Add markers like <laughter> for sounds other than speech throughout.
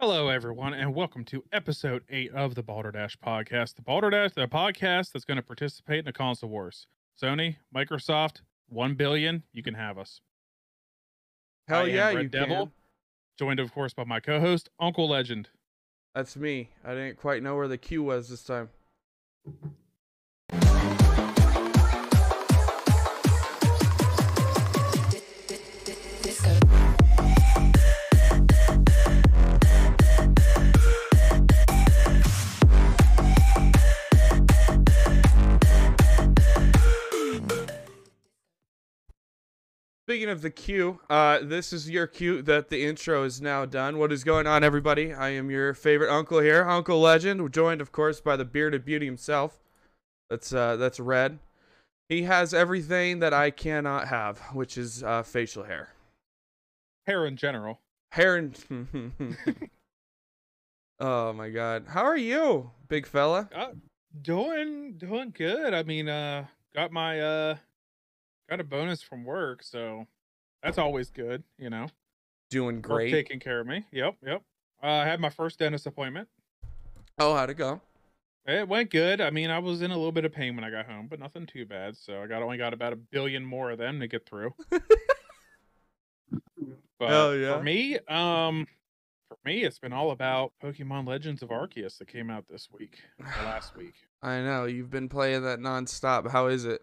Hello, everyone, and welcome to episode eight of the Balderdash podcast. The Balderdash, the podcast that's going to participate in the console wars. Sony, Microsoft, one billion, you can have us. Hell I yeah, you Devil, can. joined of course by my co-host Uncle Legend. That's me. I didn't quite know where the Q was this time. Speaking of the queue, uh, this is your cue that the intro is now done. What is going on, everybody? I am your favorite uncle here, Uncle Legend, joined, of course, by the bearded beauty himself. That's uh, that's Red. He has everything that I cannot have, which is uh, facial hair, Hair in general. hair, and. <laughs> oh my God, how are you, big fella? Uh, doing doing good. I mean, uh, got my uh, got a bonus from work, so that's always good. You know, Doing Work great. taking care of me. Yep, yep. Uh, I had my first dentist appointment. Oh, how'd it go? It went good. I mean, I was in a little bit of pain when I got home, but nothing too bad. So I got only got about a billion more of them to get through. <laughs> but Hell yeah. for me, um, for me, it's been all about Pokemon Legends of Arceus that came out this week, last week. <sighs> I know you've been playing that nonstop. How is it?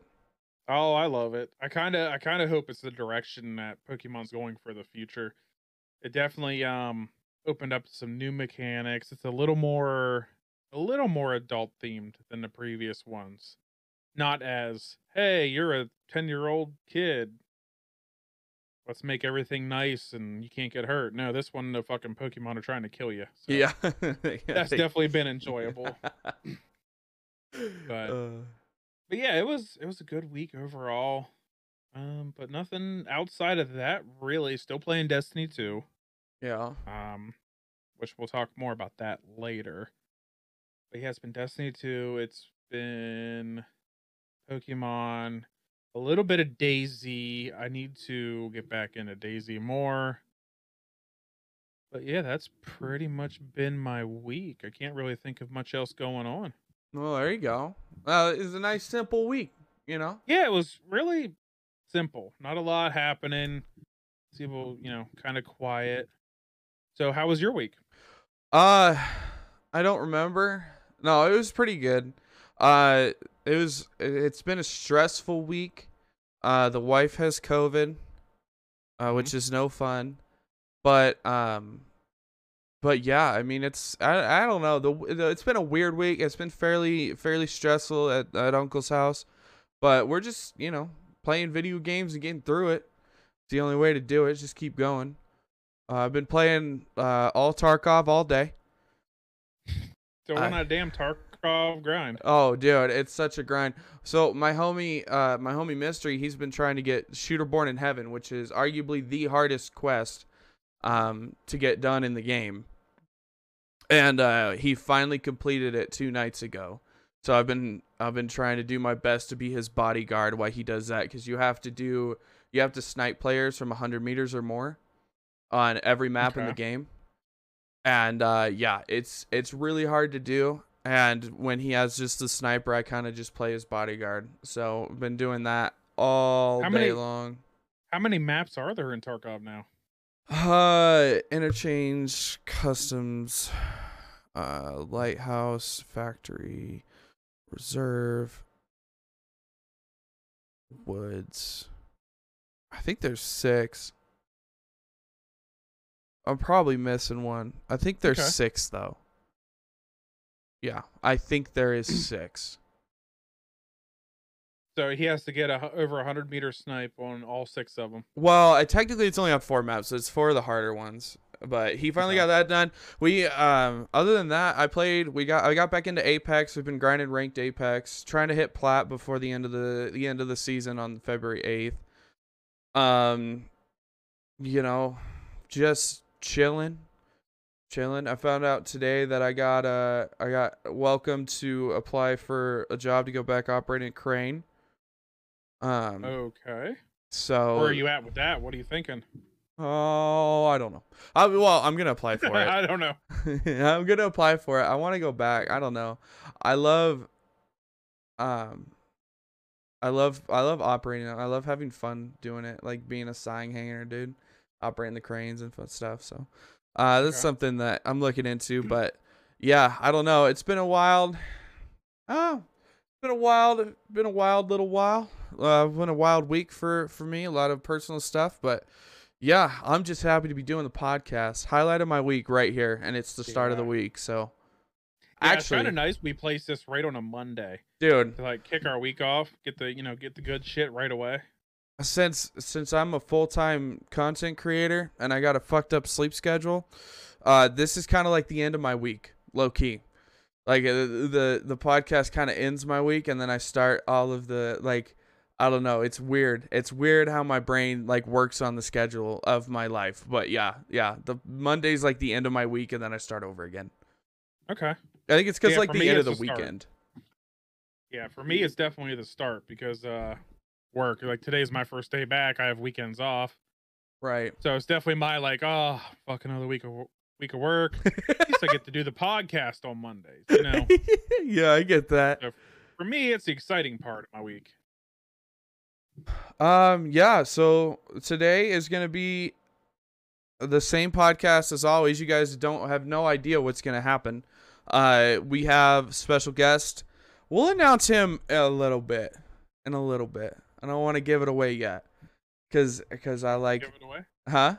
Oh, I love it. I kind of, I kind of hope it's the direction that Pokemon's going for the future. It definitely um opened up some new mechanics. It's a little more, a little more adult themed than the previous ones. Not as, hey, you're a ten year old kid. Let's make everything nice and you can't get hurt. No, this one, the fucking Pokemon are trying to kill you. So <laughs> Yeah, that's definitely been enjoyable. <laughs> But- Uh, but yeah, it was it was a good week overall. Um, but nothing outside of that really. Still playing Destiny 2. yeah. Um, which we'll talk more about that later. But yeah, it's been Destiny 2. It's been Pokemon, a little bit of DayZ. I need to get back into DayZ more. But yeah, that's pretty much been my week. I can't really think of much else going on. Well, there you go. Uh, was a nice simple week, you know. yeah, it was really simple. Not a lot happening. People, you know, kind of quiet. So, how was your week? Uh, I don't remember. No, it was pretty good. Uh, it was. It's been a stressful week. Uh, the wife has COVID, uh, which is no fun. But um, but yeah, I mean, it's I I don't know. The, the it's been a weird week. It's been fairly fairly stressful at at Uncle's house, but we're just you know playing video games and getting through it. It's the only way to do it. Just keep going. Uh, I've been playing uh, all Tarkov all day. So, that damn Tarkov grind. Oh, dude, it's such a grind. So my homie, uh, my homie Mystery, he's been trying to get Shooter Born in Heaven, which is arguably the hardest quest, um, to get done in the game. And uh, he finally completed it two nights ago. So I've been, I've been trying to do my best to be his bodyguard while he does that, because you have to do, you have to snipe players from hundred meters or more, on every map in the game. And uh, yeah, it's it's really hard to do. And when he has just the sniper, I kind of just play his bodyguard. So I've been doing that all How day many- long. How many maps are there in Tarkov now? Uh, interchange, customs, uh, lighthouse, factory, reserve, woods. I think there's six. I'm probably missing one. I think there's Okay. six though. Yeah, I think there is six. So, he has to get a, over a 100 meter snipe on all six of them. Well, I, technically it's only on four maps, so it's four of the harder ones. But he finally Okay. got that done. We um other than that, I played we got I got back into Apex. We've been grinding ranked Apex, trying to hit plat before the end of the the end of the season on February 8th. Um you know, just chilling. Chilling. I found out today that I got uh I got welcome to apply for a job to go back operating crane. Um Okay. so Where are you at with that? What are you thinking? Oh, I don't know. I, well, I'm gonna apply for it. <laughs> I don't know. <laughs> I'm gonna apply for it. I want to go back. I don't know. I love, um, I love I love operating. I love having fun doing it. Like being a sign hanger, dude. Operating the cranes and fun stuff. So, uh, that's Okay. something that I'm looking into. But yeah, I don't know. It's been a wild. Oh, been a wild, been a wild little while. Uh, been a wild week for for me. A lot of personal stuff, but yeah, I'm just happy to be doing the podcast. Highlight of my week right here, and it's the start of the week. So, Yeah, actually, kind of nice we place this right on a Monday dude, to like kick our week off, get the you know get the good shit right away. since since I'm a full time content creator and I got a fucked up sleep schedule, uh, this is kind of like the end of my week, low key. Like uh, the the podcast kind of ends my week, and then I start all of the like. I don't know. It's weird. It's weird how my brain like works on the schedule of my life. But yeah, yeah. The Monday's like the end of my week, and then I start over again. Okay. I think it's because Yeah, like the end of the the weekend. Yeah, for me it's definitely the start because uh work. Like today's my first day back. I have weekends off. Right. So it's definitely my like, oh, fuck another week of week of work. At least I get to do the <laughs> podcast on Mondays. You know, <laughs> yeah, I get that. for me, it's the exciting part of my week. Um, yeah, so today is gonna be the same podcast as always. You guys don't have no idea what's gonna happen. Uh, we have special guest. We'll announce him a little bit, in a little bit. I don't want to give it away yet, cause, cause I like, give it away. huh?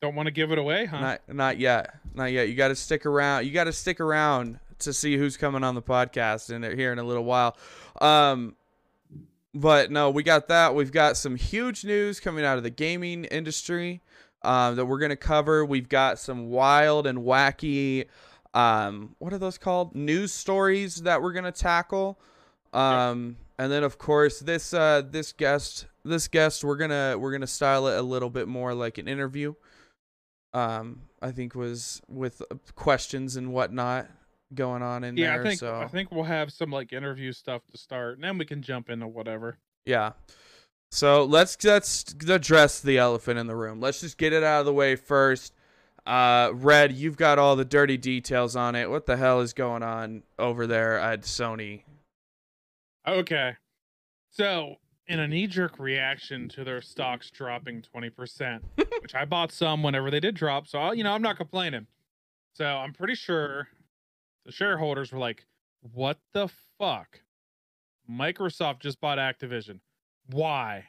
Don't want to give it away, huh? Not, not yet, not yet. You got to stick around. You got to stick around to see who's coming on the podcast in here in a little while. Um, but no, we got that. We've got some huge news coming out of the gaming industry um, that we're gonna cover. We've got some wild and wacky, um, what are those called? News stories that we're gonna tackle. Um, and then of course this uh, this guest this guest we're gonna we're gonna style it a little bit more like an interview. Um, I think was with uh, questions and whatnot going on in yeah, there. I think so I think we'll have some like interview stuff to start, and then we can jump into whatever. Yeah. So let's let's address the elephant in the room. Let's just get it out of the way first. Uh, Red, you've got all the dirty details on it. What the hell is going on over there at Sony? Okay. So, in a knee jerk reaction to their stocks dropping 20%, <laughs> which I bought some whenever they did drop. So, I'll, you know, I'm not complaining. So, I'm pretty sure the shareholders were like, what the fuck? Microsoft just bought Activision. Why?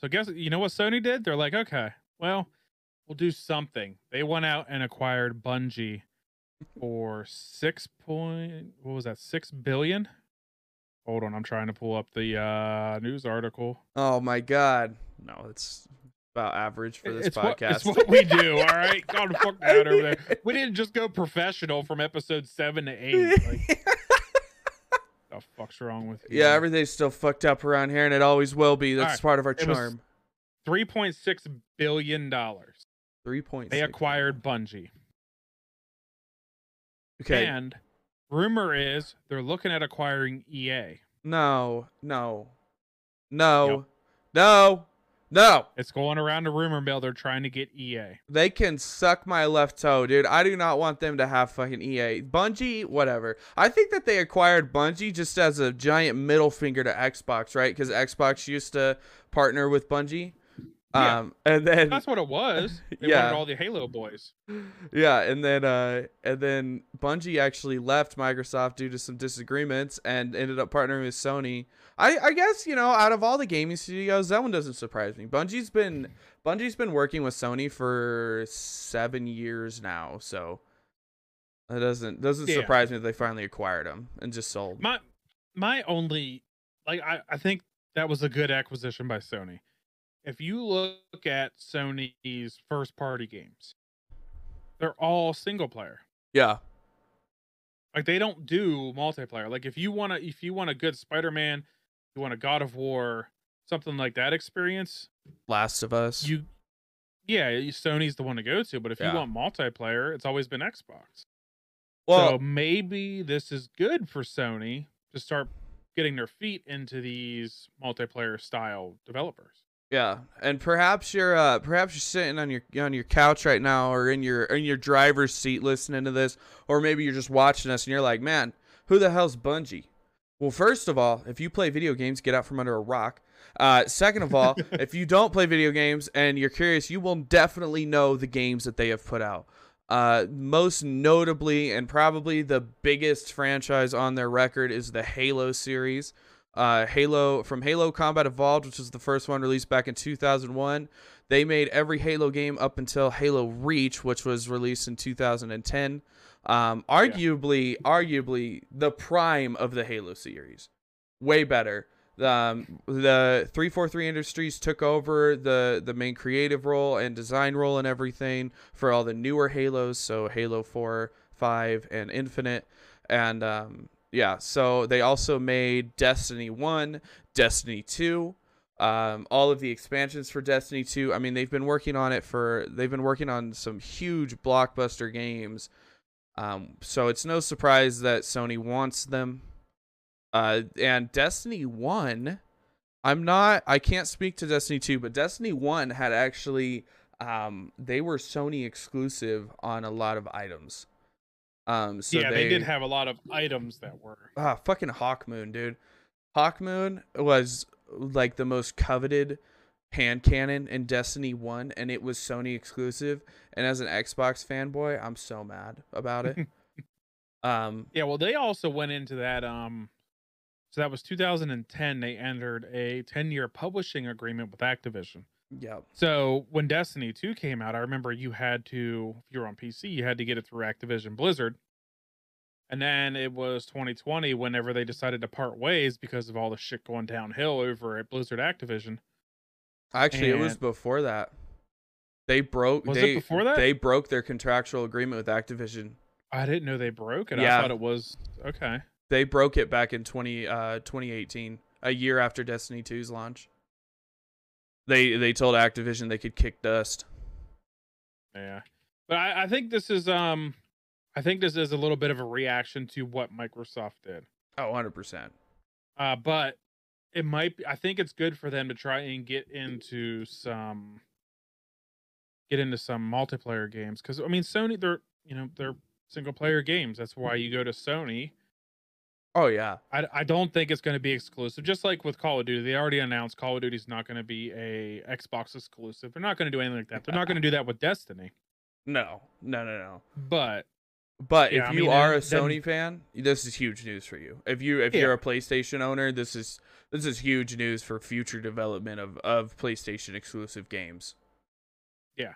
So, guess, you know what Sony did? They're like, okay, well, we'll do something. They went out and acquired Bungie for six point, what was that, six billion? Hold on, I'm trying to pull up the uh, news article. Oh my god. No, it's about average for this it's what, podcast. it's what we do, all right? <laughs> God fuck that over there. We didn't just go professional from episode seven to eight. Like, <laughs> the fuck's wrong with you? yeah, everything's still fucked up around here and it always will be. That's Alright, part of our it charm. three point six billion dollars. Three point. They acquired Bungie, Okay. and rumor is they're looking at acquiring EA. No, no. No. Yep. No. No. It's going around the rumor mill. They're trying to get EA. They can suck my left toe, dude. I do not want them to have fucking EA. Bungie, whatever. I think that they acquired Bungie just as a giant middle finger to Xbox, right? Because Xbox used to partner with Bungie. Yeah. Um, and then That's what it was. <laughs> They Yeah. wanted all the Halo boys. yeah, and then uh, and then Bungie actually left Microsoft due to some disagreements and ended up partnering with Sony. I, I guess you know out of all the gaming studios, that one doesn't surprise me. Bungie's been Bungie's been working with Sony for seven years now, so that doesn't doesn't Yeah. surprise me that they finally acquired them and just sold. My my only like I, I think that was a good acquisition by Sony. If you look at Sony's first party games, they're all single player. yeah, Like they don't do multiplayer. Like if you want to if you want a good Spider-Man, you want a God of War, something like that experience, Last of Us. you yeah, Sony's the one to go to, but if Yeah. you want multiplayer, it's always been Xbox. well, so maybe this is good for Sony to start getting their feet into these multiplayer style developers. Yeah, and perhaps you're uh perhaps you're sitting on your on your couch right now or in your in your driver's seat listening to this, or maybe you're just watching us and you're like, man, who the hell's Bungie? Well, first of all, if you play video games, get out from under a rock. Uh, second of all, <laughs> if you don't play video games and you're curious, you will definitely know the games that they have put out. Uh, most notably, and probably the biggest franchise on their record is the Halo series. Uh, Halo from Halo Combat Evolved, which was the first one released back in 2001. They made every Halo game up until Halo Reach, which was released in 2010. Um, arguably, yeah. arguably the prime of the Halo series. Way better. Um, the 343 Industries took over the the main creative role and design role and everything for all the newer Halos, so Halo 4, 5, and Infinite. And um, yeah, so they also made Destiny 1, Destiny 2, um, all of the expansions for Destiny 2. I mean, they've been working on it for, they've been working on some huge blockbuster games. Um, so it's no surprise that Sony wants them. Uh, and Destiny 1, I'm not, I can't speak to Destiny 2, but Destiny 1 had actually, um, they were Sony exclusive on a lot of items. Um, so yeah, they, they, did have a lot of items that were ah fucking Hawkmoon, dude. Hawkmoon was like the most coveted hand cannon in Destiny One, and it was Sony exclusive. And as an Xbox fanboy, I'm so mad about it. <laughs> um, yeah, well, they also went into that. Um, so that was 2010. They entered a 10 year publishing agreement with Activision. Yeah. So when Destiny 2 came out, I remember you had to, if you were on PC, you had to get it through Activision Blizzard. And then it was 2020 whenever they decided to part ways because of all the shit going downhill over at Blizzard Activision. Actually, and it was before that. They broke. Was they, it before that? They broke their contractual agreement with Activision. I didn't know they broke it. Yeah. I thought it was okay. They broke it back in 20 uh 2018, a year after Destiny 2's launch. They they told Activision they could kick dust. Yeah, but I, I think this is um, I think this is a little bit of a reaction to what Microsoft did. Oh, 100 percent. Uh, but it might be. I think it's good for them to try and get into some get into some multiplayer games because I mean Sony they're you know they're single player games. That's why you go to Sony Oh yeah. I, I don't think it's going to be exclusive. Just like with Call of Duty, they already announced Call of Duty's not going to be a Xbox exclusive. They're not going to do anything like that. They're not going to do that with Destiny. No, no, no, no. But but yeah, if you I mean, are a Sony then, fan, this is huge news for you. If you if yeah. you're a PlayStation owner, this is this is huge news for future development of of PlayStation exclusive games. Yeah.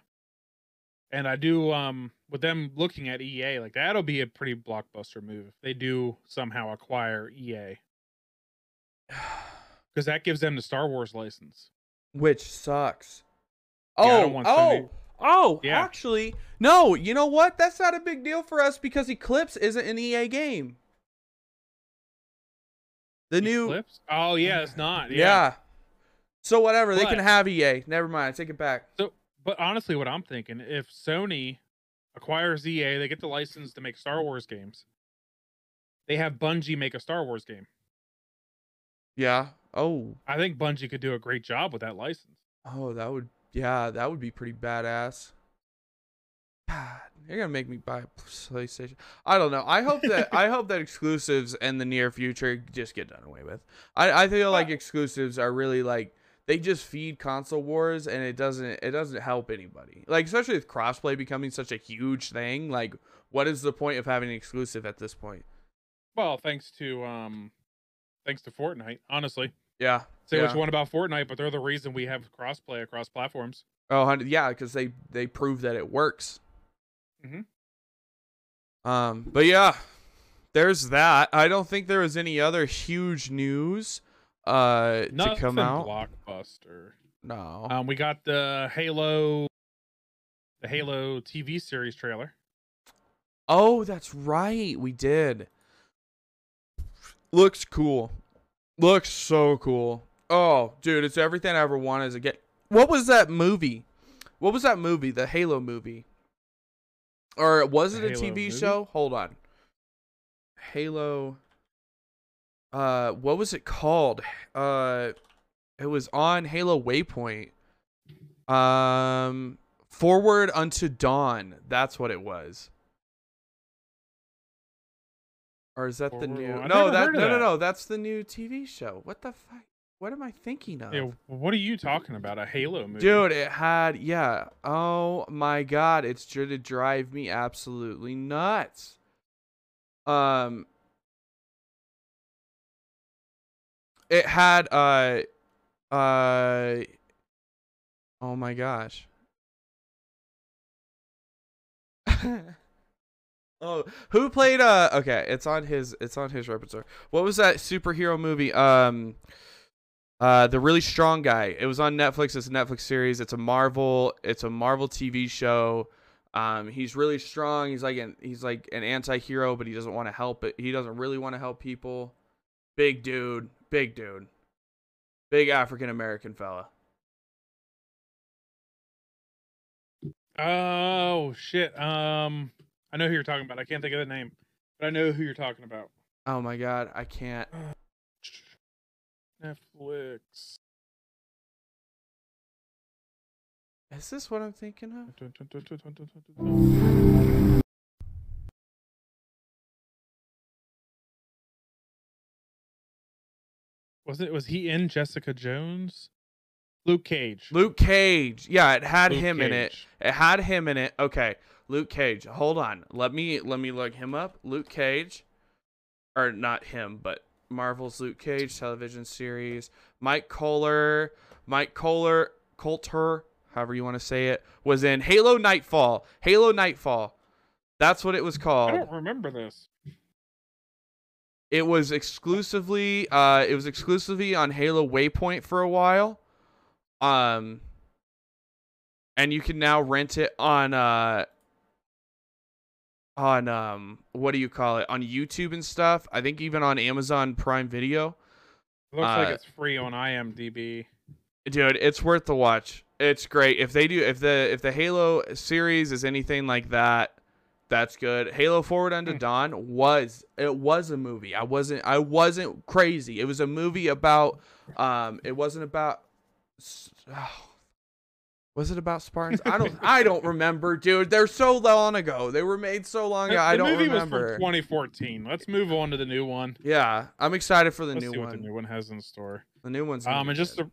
And I do um with them looking at EA, like that'll be a pretty blockbuster move if they do somehow acquire EA. Because <sighs> that gives them the Star Wars license. Which sucks. Yeah, oh, oh, oh, yeah. actually, no, you know what? That's not a big deal for us because Eclipse isn't an EA game. The Eclipse? new Oh yeah, it's not. Yeah. yeah. So whatever, but, they can have EA. Never mind, take it back. So but honestly, what I'm thinking, if Sony acquires EA, they get the license to make Star Wars games. They have Bungie make a Star Wars game. Yeah. Oh. I think Bungie could do a great job with that license. Oh, that would yeah, that would be pretty badass. God, you're gonna make me buy a PlayStation. I don't know. I hope that I hope that exclusives in the near future just get done away with. I I feel <laughs> like exclusives are really like they just feed console wars and it doesn't it doesn't help anybody. Like especially with crossplay becoming such a huge thing, like what is the point of having an exclusive at this point? Well, thanks to um thanks to Fortnite, honestly. Yeah. Say yeah. what you want about Fortnite, but they're the reason we have crossplay across platforms. Oh, yeah, because they they prove that it works. Mm-hmm. Um, but yeah, there's that. I don't think there was any other huge news uh Nothing to come out. Blockbuster. No. Um, we got the Halo, the Halo TV series trailer. Oh, that's right. We did. Looks cool. Looks so cool. Oh, dude, it's everything I ever wanted as a get. What was that movie? What was that movie? The Halo movie. Or was it the a Halo TV movie? show? Hold on. Halo uh what was it called uh it was on Halo Waypoint. Um, Forward Unto Dawn. That's what it was. Or is that the new? No, that no of no no. That's the new TV show. What the fuck? What am I thinking of? Yeah, what are you talking about? A Halo movie? Dude, it had yeah. Oh my god, it's sure to drive me absolutely nuts. Um it had uh uh oh my gosh. <laughs> oh, who played uh okay, it's on his it's on his repertoire. What was that superhero movie? Um uh, the really strong guy. It was on Netflix. It's a Netflix series. It's a Marvel. It's a Marvel TV show. Um, he's really strong. He's like an he's like an anti-hero, but he doesn't want to help it. He doesn't really want to help people. Big dude. Big dude. Big African American fella. Oh shit. Um, I know who you're talking about. I can't think of the name, but I know who you're talking about. Oh my god, I can't. Netflix. Is this what I'm thinking of? Was it? Was he in Jessica Jones? Luke Cage. Luke Cage. Yeah, it had Luke him in it. It had him in it. Okay, Luke Cage. Hold on. Let me let me look him up. Luke Cage, or not him, but Marvel's Luke Cage television series. Mike Kohler. Mike Kohler. Colter, however you want to say it, was in Halo Nightfall. Halo Nightfall. That's what it was called. I don't remember this. It was exclusively uh it was exclusively on Halo Waypoint for a while. Um and you can now rent it on uh on um what do you call it? On YouTube and stuff. I think even on Amazon Prime Video. It looks Uh, like it's free on IMDb. Dude, it's worth the watch. It's great. If they do if the if the Halo series is anything like that, that's good. Halo Forward Unto Hmm. Dawn was it was a movie. I wasn't I wasn't crazy. It was a movie about um it wasn't about oh, <sighs> was it about Spartans? I don't I don't <laughs> remember, dude. They're so long ago. They were made so long ago. The- I don't movie remember. was from 2014. Let's move on to the new one. yeah, I'm excited for the Let's new see what one. the new one has in store. the new one's Um, and just good. to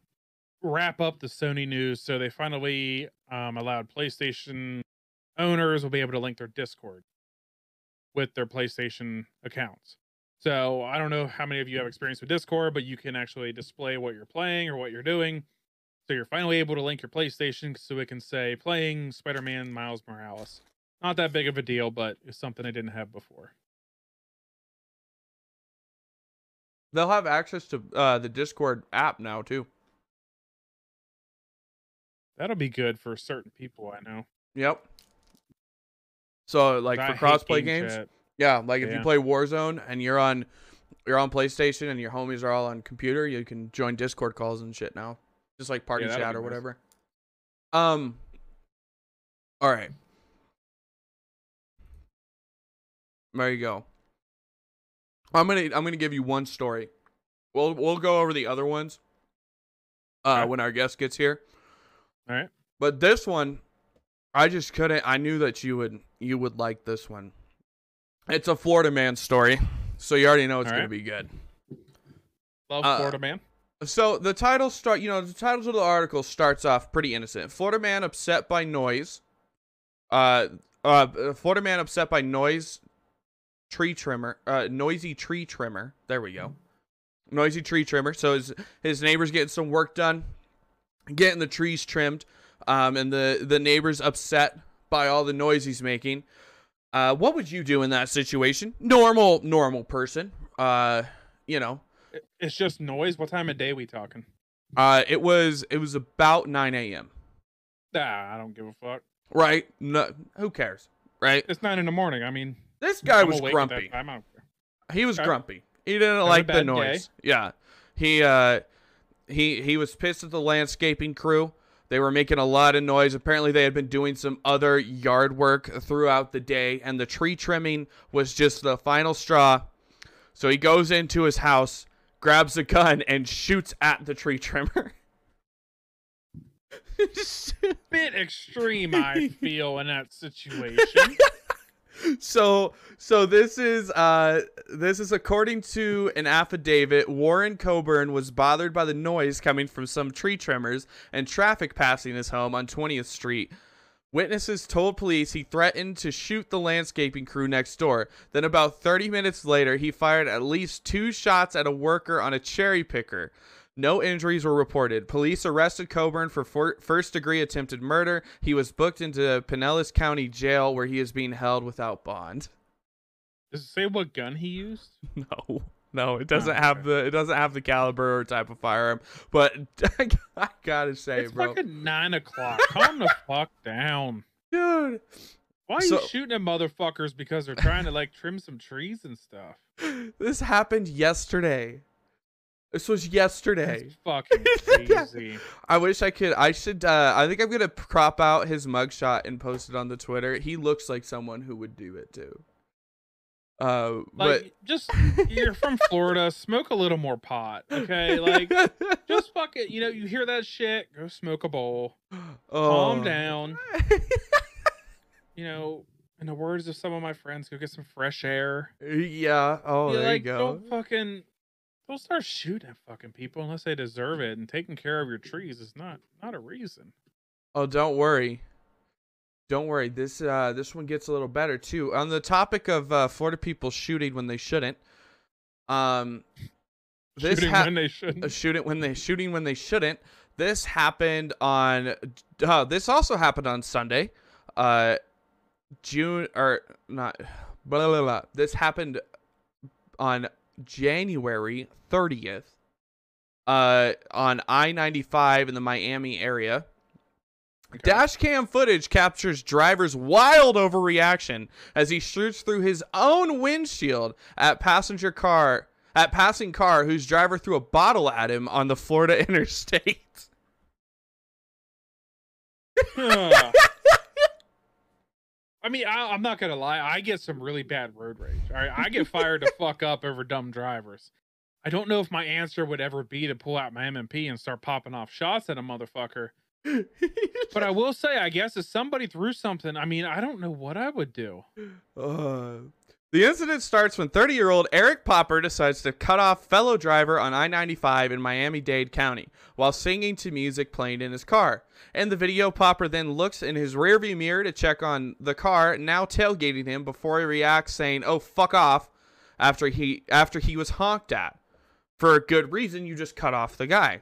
wrap up the Sony news, so they finally um, allowed PlayStation owners will be able to link their Discord with their PlayStation accounts. So I don't know how many of you have experience with Discord, but you can actually display what you're playing or what you're doing. So you're finally able to link your PlayStation so it can say playing Spider-Man Miles Morales. Not that big of a deal, but it's something I didn't have before. They'll have access to uh, the Discord app now too. That'll be good for certain people I know. Yep. So like I for crossplay games, chat. yeah, like if you play Warzone and you're on you're on PlayStation and your homies are all on computer, you can join Discord calls and shit now. Just like party Yeah, chat or nice. whatever. Um All right. There you go. I'm going to I'm to give you one story. We'll we'll go over the other ones uh Okay. when our guest gets here. All right. But this one, I just couldn't. I knew that you would you would like this one. It's a Florida man story, so you already know it's All gonna right. be good. Love Uh, Florida man. So the title start, you know, the titles of the article starts off pretty innocent. Florida man upset by noise. Uh, uh, Florida man upset by noise. Tree trimmer, uh, noisy tree trimmer. There we go. Noisy tree trimmer. So his his neighbors getting some work done, getting the trees trimmed, um, and the the neighbors upset by all the noise he's making. Uh, what would you do in that situation? Normal, normal person. Uh, you know, It's just noise. What time of day we talking? Uh, it was it was about 9 a.m. Ah, I don't give a fuck. Right? No, who cares? Right? It's nine in the morning. I mean, This guy I'm was awake at that grumpy. time. I don't care. He was Okay. grumpy. He didn't like the noise. Yeah. He uh he he was pissed at the landscaping crew. They were making a lot of noise. Apparently they had been doing some other yard work throughout the day and the tree trimming was just the final straw. So he goes into his house, grabs a gun and shoots at the tree trimmer. Bit extreme, I <laughs> feel, in that situation. So so this is uh this is according to an affidavit warren coburn was bothered by the noise coming from some tree trimmers and traffic passing his home on 20th street. Witnesses told police he threatened to shoot the landscaping crew next door. Then about 30 minutes later he fired at least two shots at a worker on a cherry picker no injuries were reported. Police arrested Coburn for for first degree attempted murder. He was booked into Pinellas County Jail where he is being held without bond. Does it say what gun he used? <laughs> No. No, it doesn't Oh, have the it doesn't have the caliber or type of firearm. But <laughs> I gotta say, bro. It's bro, fucking nine o'clock. Calm the <laughs> fuck down. dude, Why are So- you shooting at motherfuckers because they're trying to like trim some trees and stuff? this happened yesterday. This was yesterday. That's fucking crazy. <laughs> I wish I could. I should. Uh, I think I'm gonna crop out his mugshot and post it on the Twitter. He looks like someone who would do it too. Uh, Like, just <laughs> you're from Florida, smoke a little more pot, okay? Like, just fuck it. You know, you hear that shit, go smoke a bowl, oh. calm down. <laughs> You know, in the words of some of my friends, go get some fresh air. yeah. Oh, there like, you go. don't fucking don't start shooting at fucking people unless they deserve it. And taking care of your trees is not not a reason. Oh, don't worry. Don't worry. This uh this one gets a little better too. On the topic of uh Florida people shooting when they shouldn't. Um this Shooting ha- when they shouldn't. uh, shooting when they shooting when they shouldn't. This happened on uh, this also happened on Sunday. Uh June or not <sighs> blah, blah, blah. This happened on January 30th. Uh on I-95 in the Miami area. Okay. Dash cam footage captures driver's wild overreaction as he shoots through his own windshield at passenger car at passing car whose driver threw a bottle at him on the Florida <laughs> interstate. I mean, I, I'm not gonna lie. I get some really bad road rage. All right, I get <laughs> fired to fuck up over dumb drivers. I don't know if my answer would ever be to pull out my M&P and start popping off shots at a motherfucker. <laughs> But I will say, I guess if somebody threw something, I mean, I don't know what I would do. Uh, the incident starts when 30 year old Eric Popper decides to cut off fellow driver on I 95 in Miami Dade County while singing to music playing in his car. In the video, Popper then looks in his rearview mirror to check on the car, now tailgating him before he reacts, saying, Oh, fuck off, after he, after he was honked at. For a good reason, you just cut off the guy.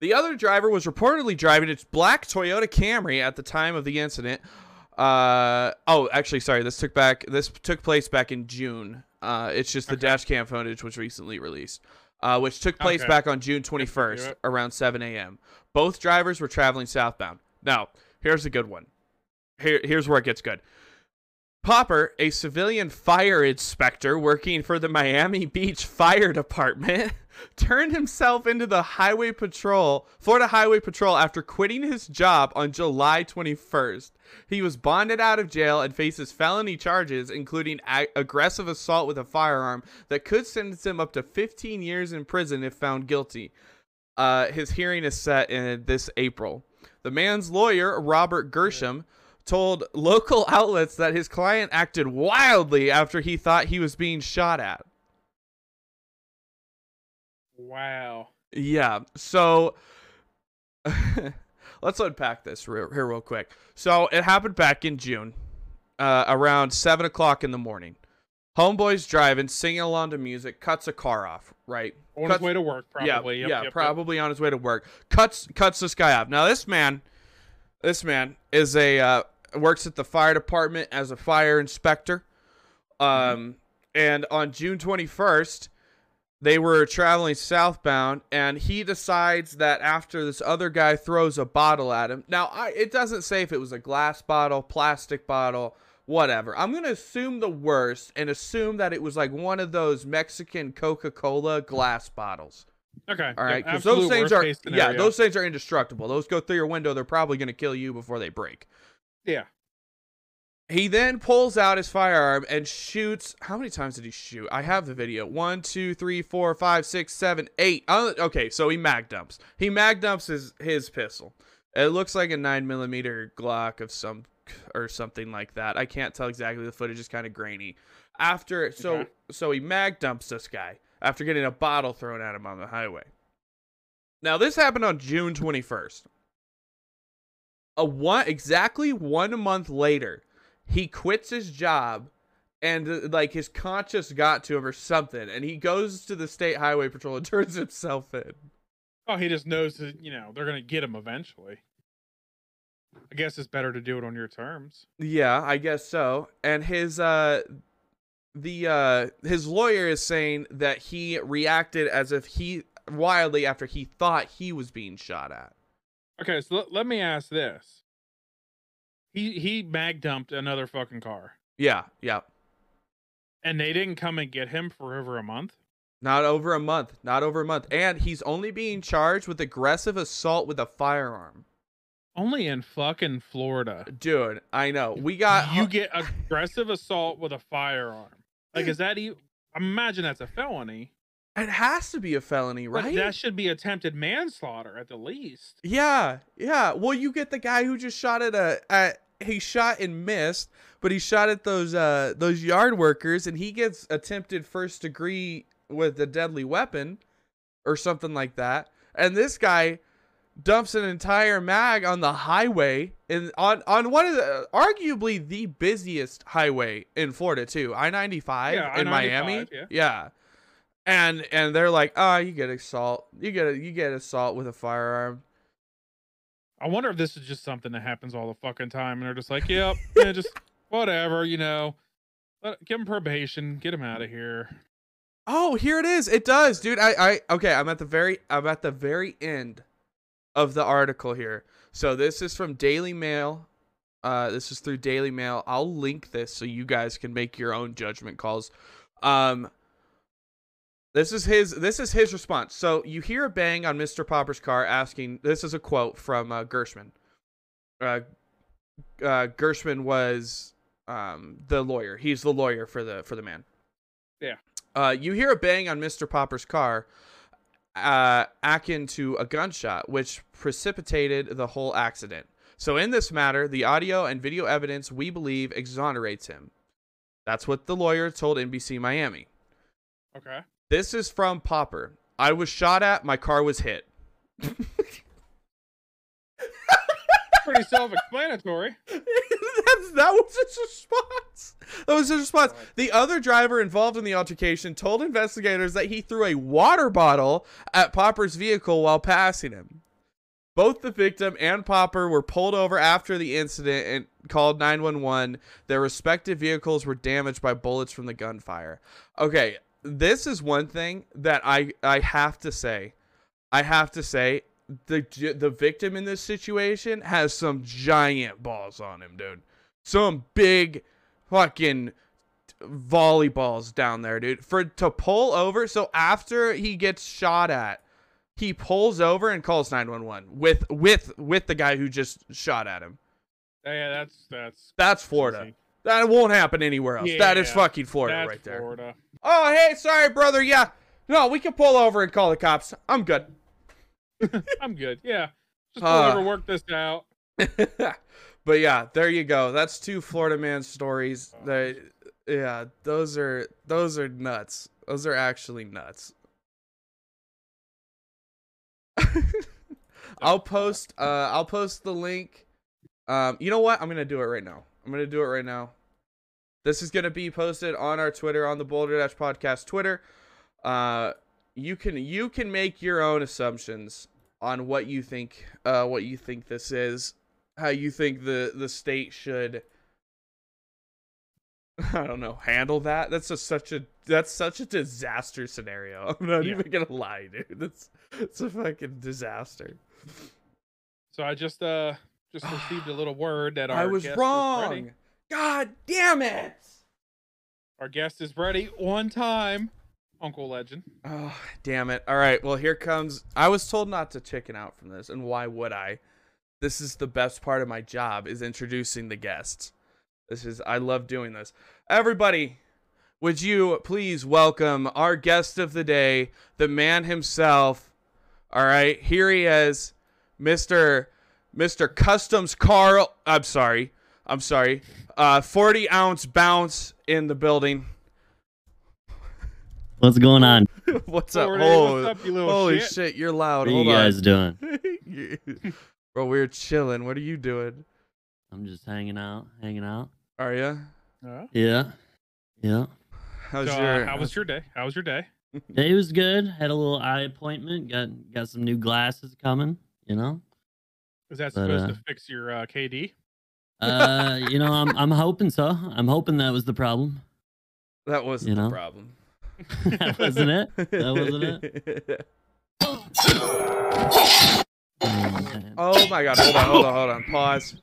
The other driver was reportedly driving its black Toyota Camry at the time of the incident. Uh oh, actually, sorry. This took back. This took place back in June. Uh, it's just the Okay. dash cam footage was recently released, uh, which took place Okay. back on June 21st around 7 a.m. Both drivers were traveling southbound. Now, here's a good one. Here, here's where it gets good. Popper, a civilian fire inspector working for the Miami Beach Fire Department, <laughs> turned himself into the Highway Patrol, Florida Highway Patrol after quitting his job on July 21st. He was bonded out of jail and faces felony charges, including a- aggressive assault with a firearm that could sentence him up to 15 years in prison if found guilty. Uh, his hearing is set in this April. The man's lawyer, Robert Gershom, told local <laughs> outlets that his client acted wildly after he thought he was being shot at. Wow. Yeah. So <laughs> let's unpack this real, here real quick. So it happened back in June, uh, around seven o'clock in the morning. Homeboy's driving, singing along to music, cuts a car off. Right. On Cuts- his way to work, probably. Yeah, Yep, yeah, yep, yep. probably on his way to work. Cuts cuts this guy off. Now this man, this man is a uh, works at the fire department as a fire inspector. Um, and on June twenty first, they were traveling southbound, and he decides that after this other guy throws a bottle at him. Now I, it doesn't say if it was a glass bottle, plastic bottle. Whatever. I'm gonna assume the worst and assume that it was like one of those Mexican Coca-Cola glass bottles. Okay. All right, because those things are yeah, those things are indestructible. Those go through your window. They're probably going to kill you before they break. Yeah. He then pulls out his firearm and shoots. How many times did he shoot? I have the video. One, two, three, four, five, six, seven, eight. Oh, okay, so he mag dumps. He mag dumps his his pistol. It looks like a nine millimeter Glock of some or something like that. I can't tell exactly. The footage is kind of grainy. After so Okay. so he mag dumps this guy after getting a bottle thrown at him on the highway. Now this happened on June twenty first. A one exactly one month later, he quits his job and uh, like his conscience got to him or something and he goes to the state highway patrol and <laughs> turns himself in Oh, he just knows that you know they're gonna get him eventually. I guess it's better to do it on your terms. yeah i guess so and his uh the uh his lawyer is saying that he reacted as if he wildly after he thought he was being shot at Okay, so let, let me ask this. He he mag dumped another fucking car, yeah yeah and they didn't come and get him for over a month. not over a month not over a month and he's only being charged with aggressive assault with a firearm Only in fucking Florida. dude i know we got you get aggressive assault with a firearm. Like, is that you? Imagine that's a felony. It has to be a felony But right that should be attempted manslaughter at the least. Yeah, yeah. Well, you get the guy who just shot at a at he shot and missed, but he shot at those uh those yard workers and he gets attempted first degree with a deadly weapon or something like that. And this guy dumps an entire mag on the highway and on on one of the arguably the busiest highway in Florida too, I-95 Yeah, in Miami. I-95, yeah. And and they're like, "Oh, you get assault. You get a, you get assault with a firearm." I wonder if this is just something that happens all the fucking time, and they're just like, "Yep, yeah, just <laughs> whatever," you know. Let, give him probation, get him out of here. Oh, here it is. It does, dude. I, I okay, I'm at the very I'm at the very end of the article here. So this is from Daily Mail. Uh this is through Daily Mail. I'll link this so you guys can make your own judgment calls. Um this is his this is his response. So you hear a bang on Mr. Popper's car asking this is a quote from uh, Gershman. Uh, uh Gershman was um the lawyer. He's the lawyer for the for the man. Yeah. Uh, you hear a bang on Mr. Popper's car, uh, akin to a gunshot, which precipitated the whole accident. So, in this matter, the audio and video evidence we believe exonerates him. That's what the lawyer told NBC Miami. Okay. This is from Popper. I was shot at, my car was hit. Pretty self-explanatory. <laughs> That was his response. That was his response. The other driver involved in the altercation told investigators that he threw a water bottle at Popper's vehicle while passing him. Both the victim and Popper were pulled over after the incident and called 911. Their respective vehicles were damaged by bullets from the gunfire. Okay, this is one thing that I I have to say. I have to say the the victim in this situation has some giant balls on him, dude. Some big fucking volleyballs down there, dude. For to pull over, so after he gets shot at, he pulls over and calls 911 with with with the guy who just shot at him. Yeah, that's that's That's Florida. That won't happen anywhere else. that is Yeah, fucking Florida right there. Florida. Oh, hey, sorry, brother. Yeah. No, we can pull over and call the cops. I'm good. <laughs> I'm good. Yeah. Just Uh, pull over, work this out. <laughs> but yeah, there you go. That's two Florida man stories. Yeah, those are those are nuts. Those are actually nuts. <laughs> I'll post uh I'll post the link. Um you know what? I'm going to do it right now. I'm going to do it right now. This is going to be posted on our Twitter on the Balderdash podcast Twitter. Uh you can you can make your own assumptions on what you think uh what you think this is how you think the the state should <laughs> I don't know handle that. That's a, such a that's such a disaster scenario. <laughs> I'm not Yeah. even gonna lie, dude. That's it's a fucking disaster. So I just uh just received a little word that our I was wrong. God damn it! Our guest is ready One time. Uncle Legend. Oh damn it! All right, well here comes. I was told not to chicken out from this, and why would I? This is the best part of my job is introducing the guests. This is I love doing this. Everybody, would you please welcome our guest of the day, the man himself. All right, here he is, Mr. Mr. Customs Carl. I'm sorry. I'm sorry. Uh 40 ounce bounce in the building. What's going on? <laughs> What's up? Forty, Oh, what's up, you little holy shit? shit, you're loud. What are Hold you on. guys doing? <laughs> Bro, we're chilling. What are you doing? I'm just hanging out, hanging out. Are you? Yeah. Yeah, yeah. How's So, your? uh, how was your day? How was your day? <laughs> It was good. Had a little eye appointment. Got got some new glasses coming. You know. Is that But, supposed uh, to fix your uh, KD? Uh, you know, I'm I'm hoping so. I'm hoping that was the problem. that wasn't you the know? problem. <laughs> that wasn't it. That wasn't it. <laughs> Oh my god! Hold on! Hold on! Hold on! Pause.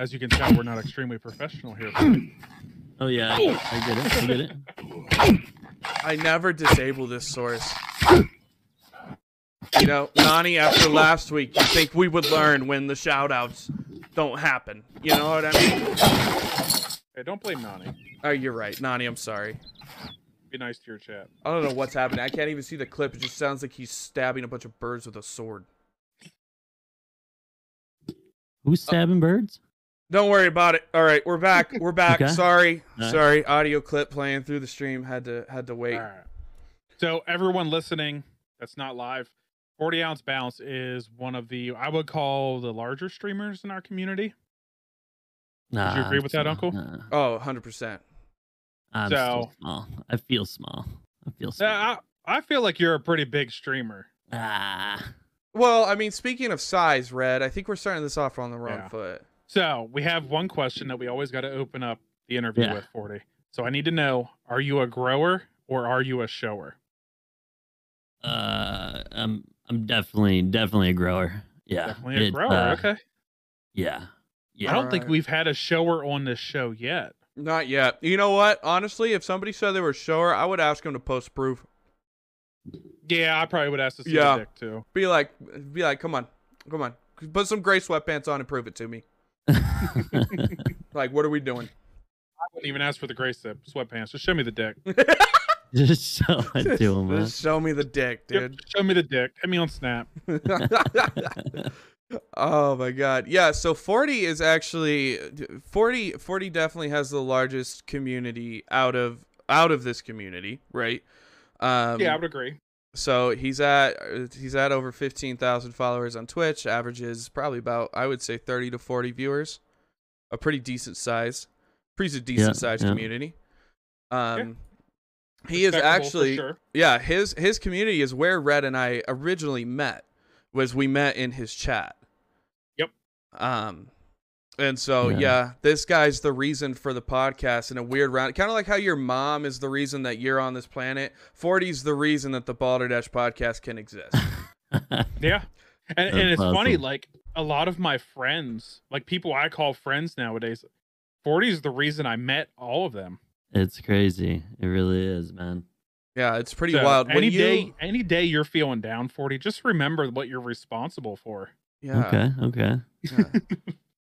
As you can tell, we're not extremely professional here. Oh yeah, I get it. I get it. I never disable this source. You know, Nani, after last week, you think we would learn when the shoutouts don't happen. You know what I mean? hey, don't blame Nani. Oh, you're right. Nani, I'm sorry. Be nice to your chat. I don't know what's happening. I can't even see the clip. It just sounds like he's stabbing a bunch of birds with a sword. Who's uh, stabbing birds? Don't worry about it. All right, we're back. <laughs> We're back. Okay. Sorry. All right. Sorry. Audio clip playing through the stream. Had to had to wait. All right. So everyone listening, that's not live. 40 ounce bounce is one of the I would call the larger streamers in our community. Nah, you agree I'm with that, small. Uncle? Nah, Oh, 100%. I'm So- still small. I feel small. I feel small. Yeah, I, I feel like you're a pretty big streamer. ah. Well, I mean, speaking of size, Red, I think we're starting this off on the wrong Yeah. foot. So we have one question that we always got to open up the interview Yeah. with 40. So I need to know: Are you a grower or are you a shower? Uh, I'm I'm definitely definitely a grower. Yeah, Definitely a it's, grower. uh, okay. Yeah, yeah. I don't think Alright. we've had a shower on this show yet. Not yet. You know what? Honestly, if somebody said they were a shower, I would ask them to post proof. Yeah, I probably would ask to see Yeah. the dick too. Be like, be like, come on, come on, put some gray sweatpants on and prove it to me. <laughs> <laughs> Like, what are we doing? I wouldn't even ask for the gray slip sweatpants. Just show me the dick. <laughs> <laughs> Just show it to him. Just show me the dick, dude. just show me the dick. Hit me on Snap. <laughs> oh my god. Yeah, so 40 is actually 40 40 definitely has the largest community out of out of this community, right? Um yeah, I would agree. so he's at he's at over 15,000 followers on Twitch, averages probably about I would say 30 to 40 viewers. A pretty decent size. Pretty decent sized yeah. community. Um he is actually sure. yeah, his his community is where Red and I originally met. Was we met in his chat. Yep. Um and so yeah. Yeah. this guy's the reason for the podcast in a weird round. Kind of like how your mom is the reason that you're on this planet. 40's the reason that the Balderdash podcast can exist. <laughs> Yeah. And, and That's it's funny, like a lot of my friends, like people I call friends nowadays, 40 is the reason I met all of them. It's crazy. It really is, man. yeah, it's pretty So wild. When Any you- day, any day you're feeling down, 40, just remember what you're responsible for. Yeah. Okay, okay. yeah.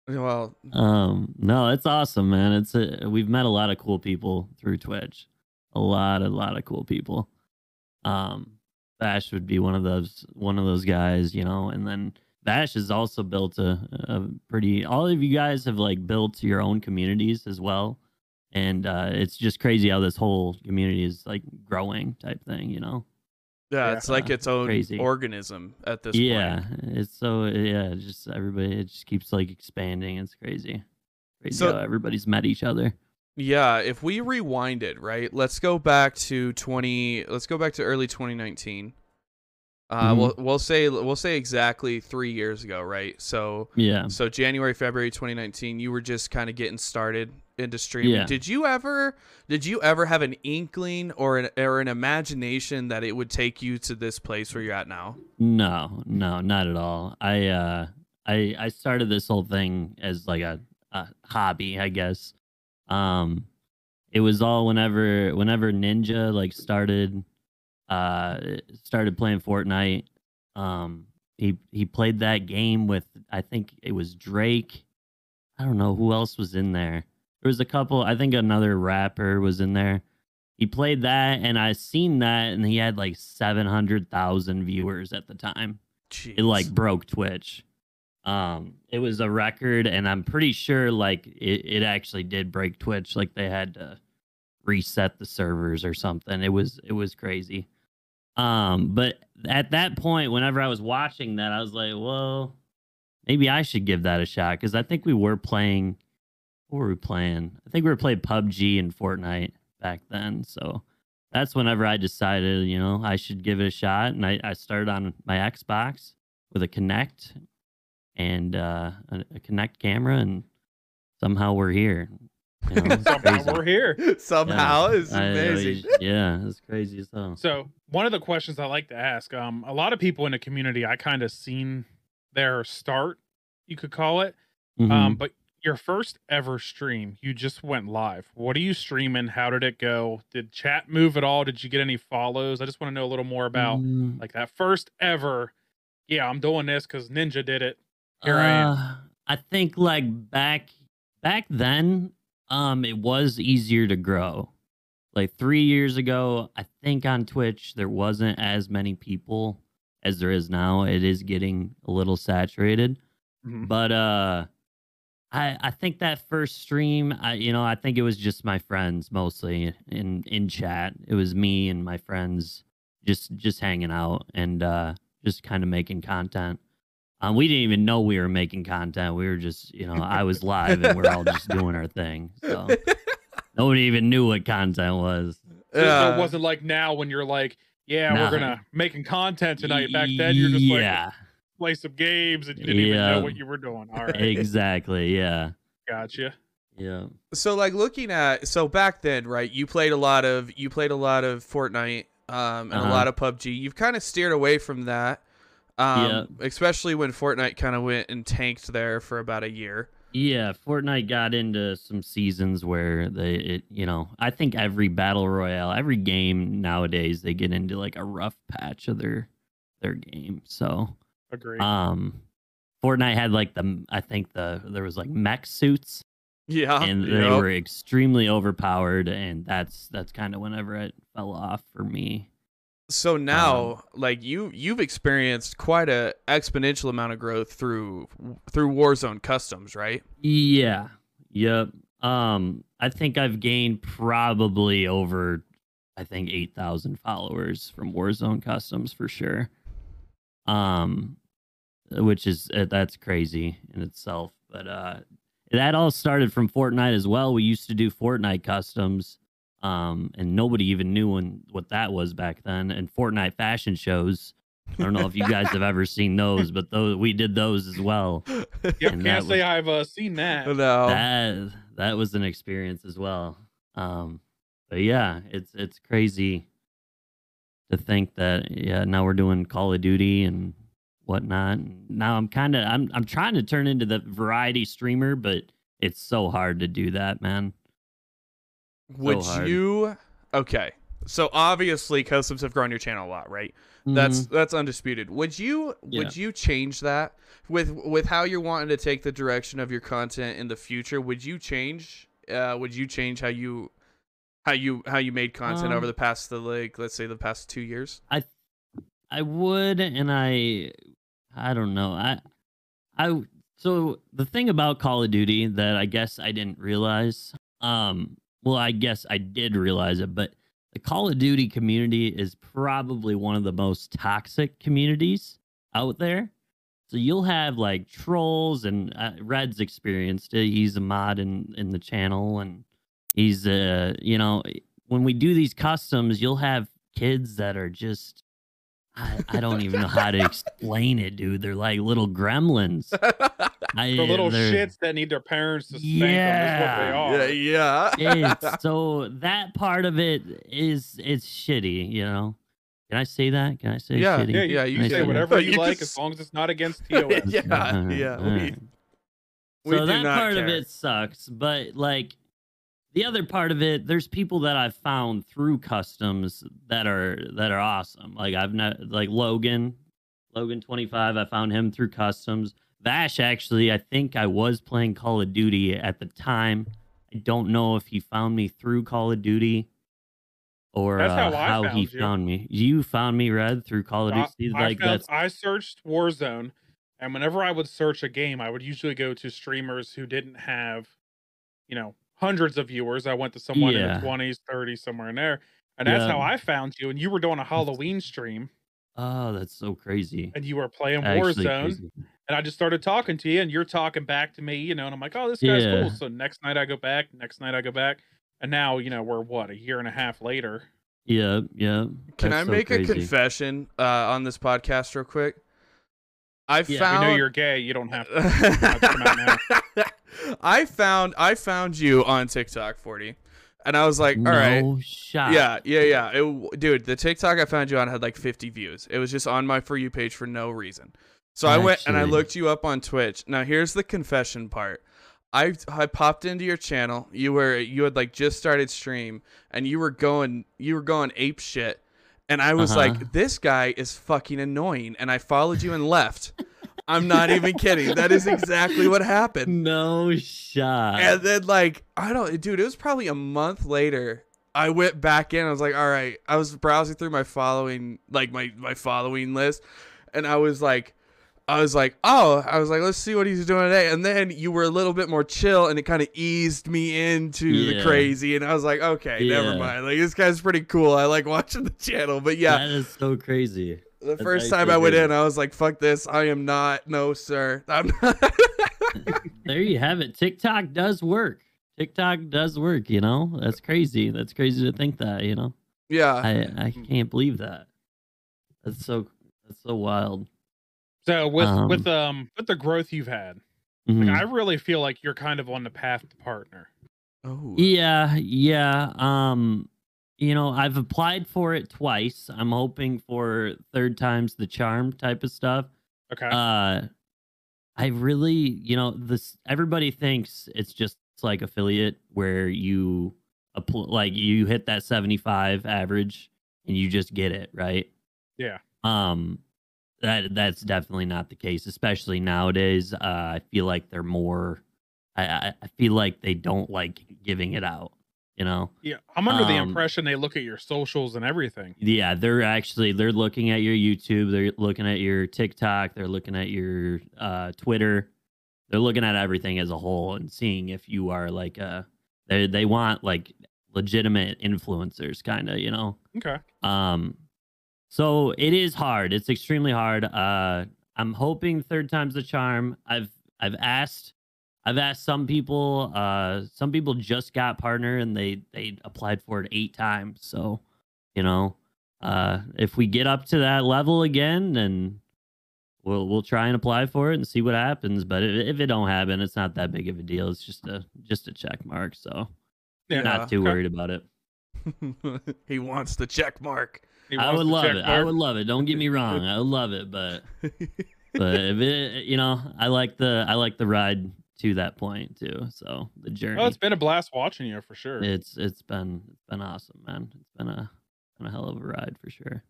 well, <laughs> Um, no, it's awesome, man. It's a, we've met a lot of cool people through Twitch. A lot, a lot of cool people. Um, Bash would be one of those one of those guys, you know, and then Bash has also built a, a pretty all of you guys have like built your own communities as well. And uh it's just crazy how this whole community is like growing type thing, you know. yeah, Yeah. it's like its own crazy. organism at this yeah, point. Yeah, it's so yeah, just everybody it just keeps like expanding. It's crazy. Crazy So- how everybody's met each other. Yeah, if we rewind it, right? Let's go back to 20 let's go back to early 2019. Uh Mhm. we'll we'll say we'll say exactly 3 years ago, right? So Yeah. so January February 2019, you were just kind of getting started streaming. Yeah. Did you ever did you ever have an inkling or an or an imagination that it would take you to this place where you're at now? No, no, not at all. I uh I I started this whole thing as like a, a hobby, I guess. Um it was all whenever whenever Ninja like started uh started playing Fortnite. Um he he played that game with I think it was Drake. I don't know who else was in there. There was a couple. I think another rapper was in there. He played that, and I seen that, and he had like seven hundred thousand viewers at the time. Jeez. It like broke Twitch. Um, it was a record, and I'm pretty sure like it, it actually did break Twitch. Like they had to reset the servers or something. It was it was crazy. Um, but at that point, whenever I was watching that, I was like, well, maybe I should give that a shot because I think we were playing. What were we playing? I think we were playing PUBG and Fortnite back then. So that's whenever I decided, you know, I should give it a shot. And I, I started on my Xbox with a Kinect and uh, a, a Kinect camera, and somehow we're here. You know, <laughs> Somehow we're here. <laughs> Somehow it's I- I- amazing. yeah, it's crazy as hell. So one of the questions I like to ask, um, a lot of people in the community, I kind of seen their start, you could call it. Mhm. Um, but your first ever stream, you just went live. What are you streaming? How did it go? Did chat move at all? Did you get any follows? I just want to know a little more about Mm, like that first ever. Yeah, I'm doing this because Ninja did it. Here I am. Uh, I think like back back then, um, it was easier to grow. Like three years ago, I think on Twitch there wasn't as many people as there is now. It is getting a little saturated. Mhm. But uh I I think that first stream, I you know, I think it was just my friends mostly in in chat. It was me and my friends just just hanging out and uh just kind of making content. Um we didn't even know we were making content. We were just, you know, I was live and we're all just doing our thing. So <laughs> nobody even knew what content was. So Yeah. it wasn't like now when you're like, yeah, Nah. we're gonna making content tonight. Back then, you're just like, yeah, play some games and you didn't even know what you were doing. All <laughs> right, exactly. Yeah. gotcha. Yeah. so like looking at so back then, right? You played a lot of you played a lot of Fortnite um, and a Uh-huh. lot of PUBG. You've kind of steered away from that. Um, especially when Fortnite kind of went and tanked there for about a year. Yeah, Fortnite got into some seasons where they, it, you know, I think every battle royale, every game nowadays, they get into like a rough patch of their their game. So, Agreed. um, Fortnite had like the, I think the there was like mech suits, Yeah, and they Yep. were extremely overpowered, and that's that's kind of whenever it fell off for me. So Um, now, like you, you've experienced quite a exponential amount of growth through through Warzone customs, right? Yeah. Yep. Um, I think I've gained probably over, I think eight thousand followers from Warzone Customs for sure. Um, which is uh, that's crazy in itself. But uh, that all started from Fortnite as well. We used to do Fortnite Customs, um, and nobody even knew when, what that was back then. And Fortnite fashion shows. I don't know if you guys have ever <laughs> seen those, but those we did those as well. yep, <laughs> and can't that say was- I've uh, seen that. no, that that was an experience as well. Um, but yeah, it's it's crazy to think that yeah now we're doing Call of Duty and whatnot. Now I'm kind of I'm I'm trying to turn into the variety streamer, but it's so hard to do that, man. would you? Okay, so obviously customs have grown your channel a lot, right? That's Mhm. that's undisputed. Would you would you change that with with how you're wanting to take the direction of your content in the future? Would you change? Uh, would you change how you how you how you made content Um, over the past the like let's say the past two years? I I would, and I, I don't know. I, I. So the thing about Call of Duty that I guess I didn't realize, um, well, I guess I did realize it, but the Call of Duty community is probably one of the most toxic communities out there. So you'll have like trolls, and uh, Red's experienced. He's a mod in in the channel, and he's uh, you know, when we do these customs, you'll have kids that are just I, I don't even know how to explain it, dude. They're like little gremlins. <laughs> I, the little shits that need their parents to spank them is what they Yeah. are. yeah, yeah. <laughs> So that part of it is it's shitty, you know. Can I say that? Can I say Yeah, shitty? Yeah, you, Yeah, you you can can say say whatever that. you, You can like s- as long as it's not against <laughs> TOS. yeah, Alright, yeah. Uh-huh. We, alright. we so do that not part care. of it sucks, but like the other part of it, there's people that I've found through customs that are that are awesome. Like I've not like Logan, Logan twenty five. I found him through customs. Vash actually, I think I was playing Call of Duty at the time. I don't know if he found me through Call of Duty or That's uh, how I how he found you. found me. You found me, Red, through Call of Duty. I like found- that's I searched Warzone, and whenever I would search a game, I would usually go to streamers who didn't have, you know, hundreds of viewers. I went to someone in the twenties, thirties, somewhere in there, and that's how I found you. And you were doing a Halloween stream, oh, that's so crazy. and you were playing Actually Warzone, crazy. and I just started talking to you, and you're talking back to me, you know, and I'm like, oh, this guy's Yeah. cool. So next night I go back, next night I go back, and now you know we're what a year and a half later. Yeah, yeah. Can I so make a confession uh, on this podcast real quick? I Yeah, we We know you're gay. You don't have to. <laughs> <laughs> have to come out I found I found you on TikTok 40. And I was like, all right. No shot. Yeah, yeah, yeah. It, dude, the TikTok I found you on had like 50 views. It was just on my For You page for no reason. So I went and I looked you up on Twitch. Now here's the confession part. I I popped into your channel. You were you had like just started stream and you were going you were going ape shit. And I was Uh-huh. like, this guy is fucking annoying. And I followed you and left. I'm not even kidding. That is exactly what happened. <laughs> No shot. And then like I don't dude, it was probably a month later. I went back in. I was like, all right. I was browsing through my following like my my following list and I was like I was like, oh, I was like, let's see what he's doing today. And then you were a little bit more chill and it kind of eased me into the crazy. And I was like, okay, never mind. Like, this guy's pretty cool. I like <laughs> watching the channel. But yeah, That is so crazy. The that's first actually time I went crazy. in, I was like, fuck this. I am not. No, sir. <laughs> I'm not. <laughs> There you have it. TikTok does work. TikTok does work, you know? That's crazy. That's crazy to think that, you know? yeah. I I can't believe that. That's so that's so wild. So with Um, with um with the growth you've had, Mhm. like, I really feel like you're kind of on the path to partner. oh. Yeah, yeah. Um, you know, I've applied for it twice. I'm hoping for third time's the charm type of stuff. Okay. Uh I really, you know, this everybody thinks it's just like affiliate where you like you hit that 75 average and you just get it, right? Yeah. Um that that's definitely not the case, especially nowadays. Uh I feel like they're more I, I feel like they don't like giving it out, you know. yeah, I'm under the um, impression they look at your socials and everything. Yeah, they're actually they're looking at your YouTube, they're looking at your TikTok, they're looking at your uh, Twitter, they're looking at everything as a whole and seeing if you are like uh they they want like legitimate influencers, kind of, you know. Okay. Um, so it is hard. It's extremely hard. Uh, I'm hoping third time's the charm. I've I've asked I've asked some people. Uh, some people just got partner and they they applied for it eight times. So, you know, uh, if we get up to that level again, then we'll we'll try and apply for it and see what happens. But if, if it don't happen, it's not that big of a deal. It's just a just a check mark. So Yeah. not too okay. worried about it. <laughs> he wants the check mark. I would love check it. I would love it. Don't get me wrong. I would love it, but <laughs> but if it, you know, I like the I like the ride to that point too. So the journey. Oh, it's been a blast watching you for sure. it's it's been it's been awesome, man. It's been a been a hell of a ride for sure.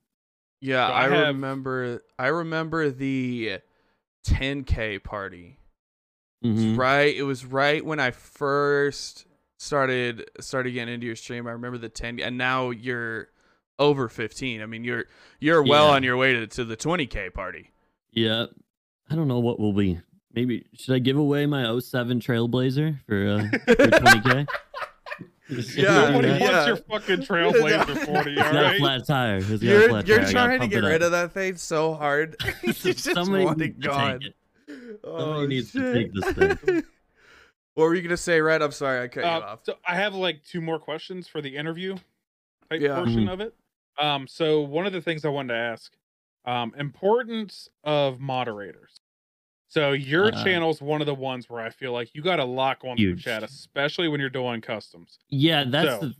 Yeah, So I, I have- remember. I remember the 10k party. It's Mhm. Right, it was right when I first started started getting into your stream. I remember the 10, and now you're over 15. I mean, you're you're well Yeah. on your way to, to the 20k party. Yeah. I don't know what will be. Maybe should I give away my 07 Trailblazer for uh <laughs> for 20k? <laughs> Yeah, What- yeah. What's your fucking Trailblazer 40? All It's got a flat tire. It's got a You're flat you're tire. Trying to get rid of that thing so hard. <laughs> you just Somebody want it needs to take gone. it. Oh, Somebody needs to shit. take this thing. what were you gonna say, Red? I'm sorry, I cut you Uh, off. so I have like two more questions for the interview type Yeah. portion Mhm. of it. Um, so one of the things I wanted to ask, um, importance of moderators. So your Uh, channel's one of the ones where I feel like you got to lock on the Huge. chat, especially when you're doing customs. Yeah, that's So- the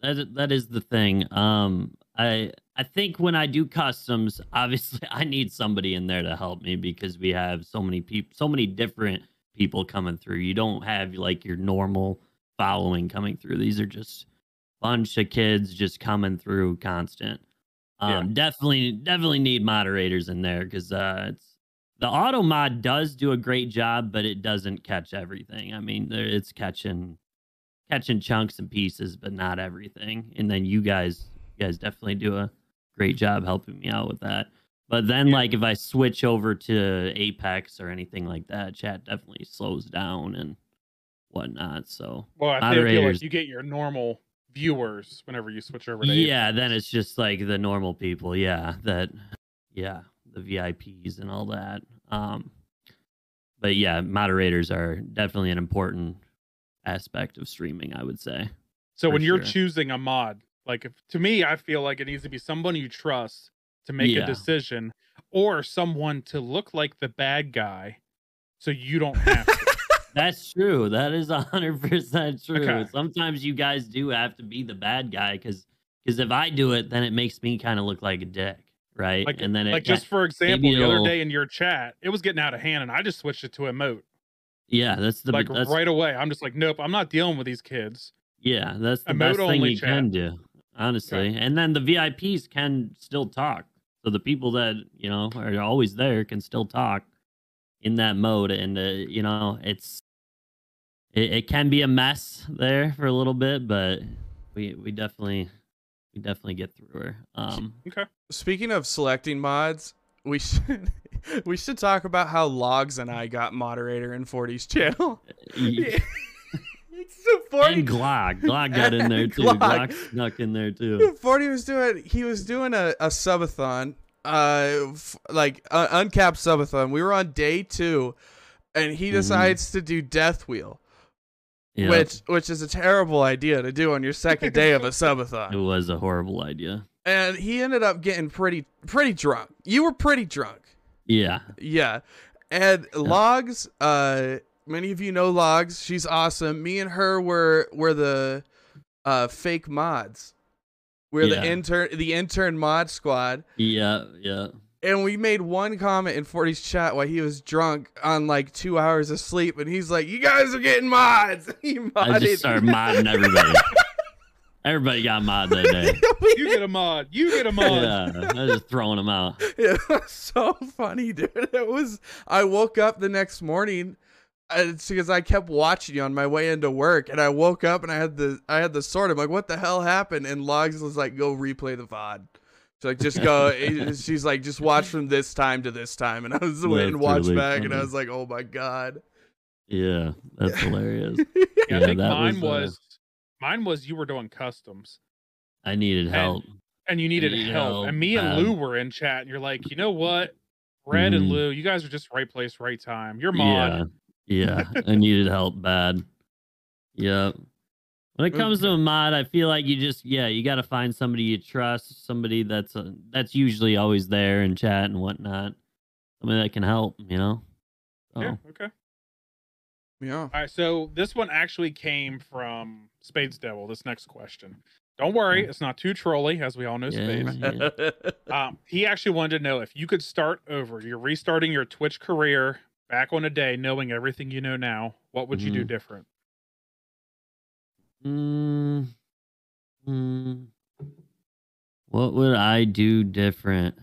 that that is the thing. Um, I I think when I do customs, obviously <laughs> I need somebody in there to help me because we have so many people, so many different people coming through. You don't have like your normal following coming through. These are just bunch of kids just coming through constant. Um, Yeah. definitely definitely need moderators in there because uh, it's the auto mod does do a great job, but it doesn't catch everything. I mean, there- it's catching catching chunks and pieces, but not everything. And then you guys, you guys definitely do a great job helping me out with that. But then, Yeah. like, if I switch over to Apex or anything like that, chat definitely slows down and whatnot. So Well, I think- feel Moderators. like you get your normal viewers whenever you switch over to yeah, Apex. then it's just like the normal people. Yeah, that, yeah, the VIPs and all that. Um, but yeah, moderators are definitely an important aspect of streaming. I would say. So when you're sure. choosing a mod, like if to me, I feel like it needs to be someone you trust to make Yeah. a decision, or someone to look like the bad guy, so you don't have to. <laughs> That's true. That is a hundred percent true. Okay. Sometimes you guys do have to be the bad guy because because if I do it, then it makes me kind of look like a dick, right? like, and then it like just for example, the other day in your chat, it was getting out of hand, and I just switched it to emote. yeah, that's the like that's, right away, I'm just like, nope, I'm not dealing with these kids. Yeah, that's the Emote best thing you chat. can do, honestly. And then the VIPs can still talk. So the people that you know are always there can still talk in that mode, and uh, you know it's it, it can be a mess there for a little bit, but we we definitely we definitely get through her. Um, Okay. Speaking of selecting mods, we should <laughs> we should talk about how Logs and I got moderator in 40's channel. <laughs> y- <laughs> it's so 40. and Glock, Glock got in there too. Glock. Glock snuck in there too. 40 was doing he was doing a, a subathon uh f- like uh, uncapped subathon we were on day two and he Mhm. decides to do death wheel Yeah, which which is a terrible idea to do on your second day of a subathon. it was a horrible idea. and he ended up getting pretty pretty drunk. You were pretty drunk. Yeah, yeah. And logs uh many of you know logs. She's awesome. Me and her were were the uh fake mods. We're Yeah. the intern the intern mod squad. Yeah, yeah. And we made one comment in 40's chat while he was drunk on like two hours of sleep and he's like you guys are getting mods <laughs> he modded. I just started modding everybody. <laughs> everybody got mod that day. <laughs> You get a mod. You get a mod. Yeah, I was just throwing them out. it was so funny dude it was i woke up the next morning it's because i kept watching you on my way into work and i woke up and i had the i had the sword i'm like what the hell happened and logs was like go replay the vod she's like just go she's like just watch from this time to this time and i was waiting to That's watch really back and i was like oh my god Yeah, that's <laughs> hilarious. Yeah, Yeah, I think that mine was, uh, was, mine was you were doing customs I needed help. and you needed Needed help. help And me and bad. Lou were in chat and you're like, you know what? Red and Mhm. Lou, you guys are just right place, right time. You're mod. Yeah, yeah. I needed help bad. Yeah. When it comes to a mod, I feel like you just yeah, you got to find somebody you trust, somebody that's uh that's usually always there in chat and whatnot, somebody that can help. You know. So, Yeah, okay. yeah All right, so this one actually came from Spades Devil. This next question. Don't worry, it's not too trolly, as we all know Yeah, Spades. yeah. <laughs> Um, he actually wanted to know if you could start over. You're restarting your Twitch career back on a day, knowing everything you know now. What would you do Mhm. different? Mm, mm, what would I do different?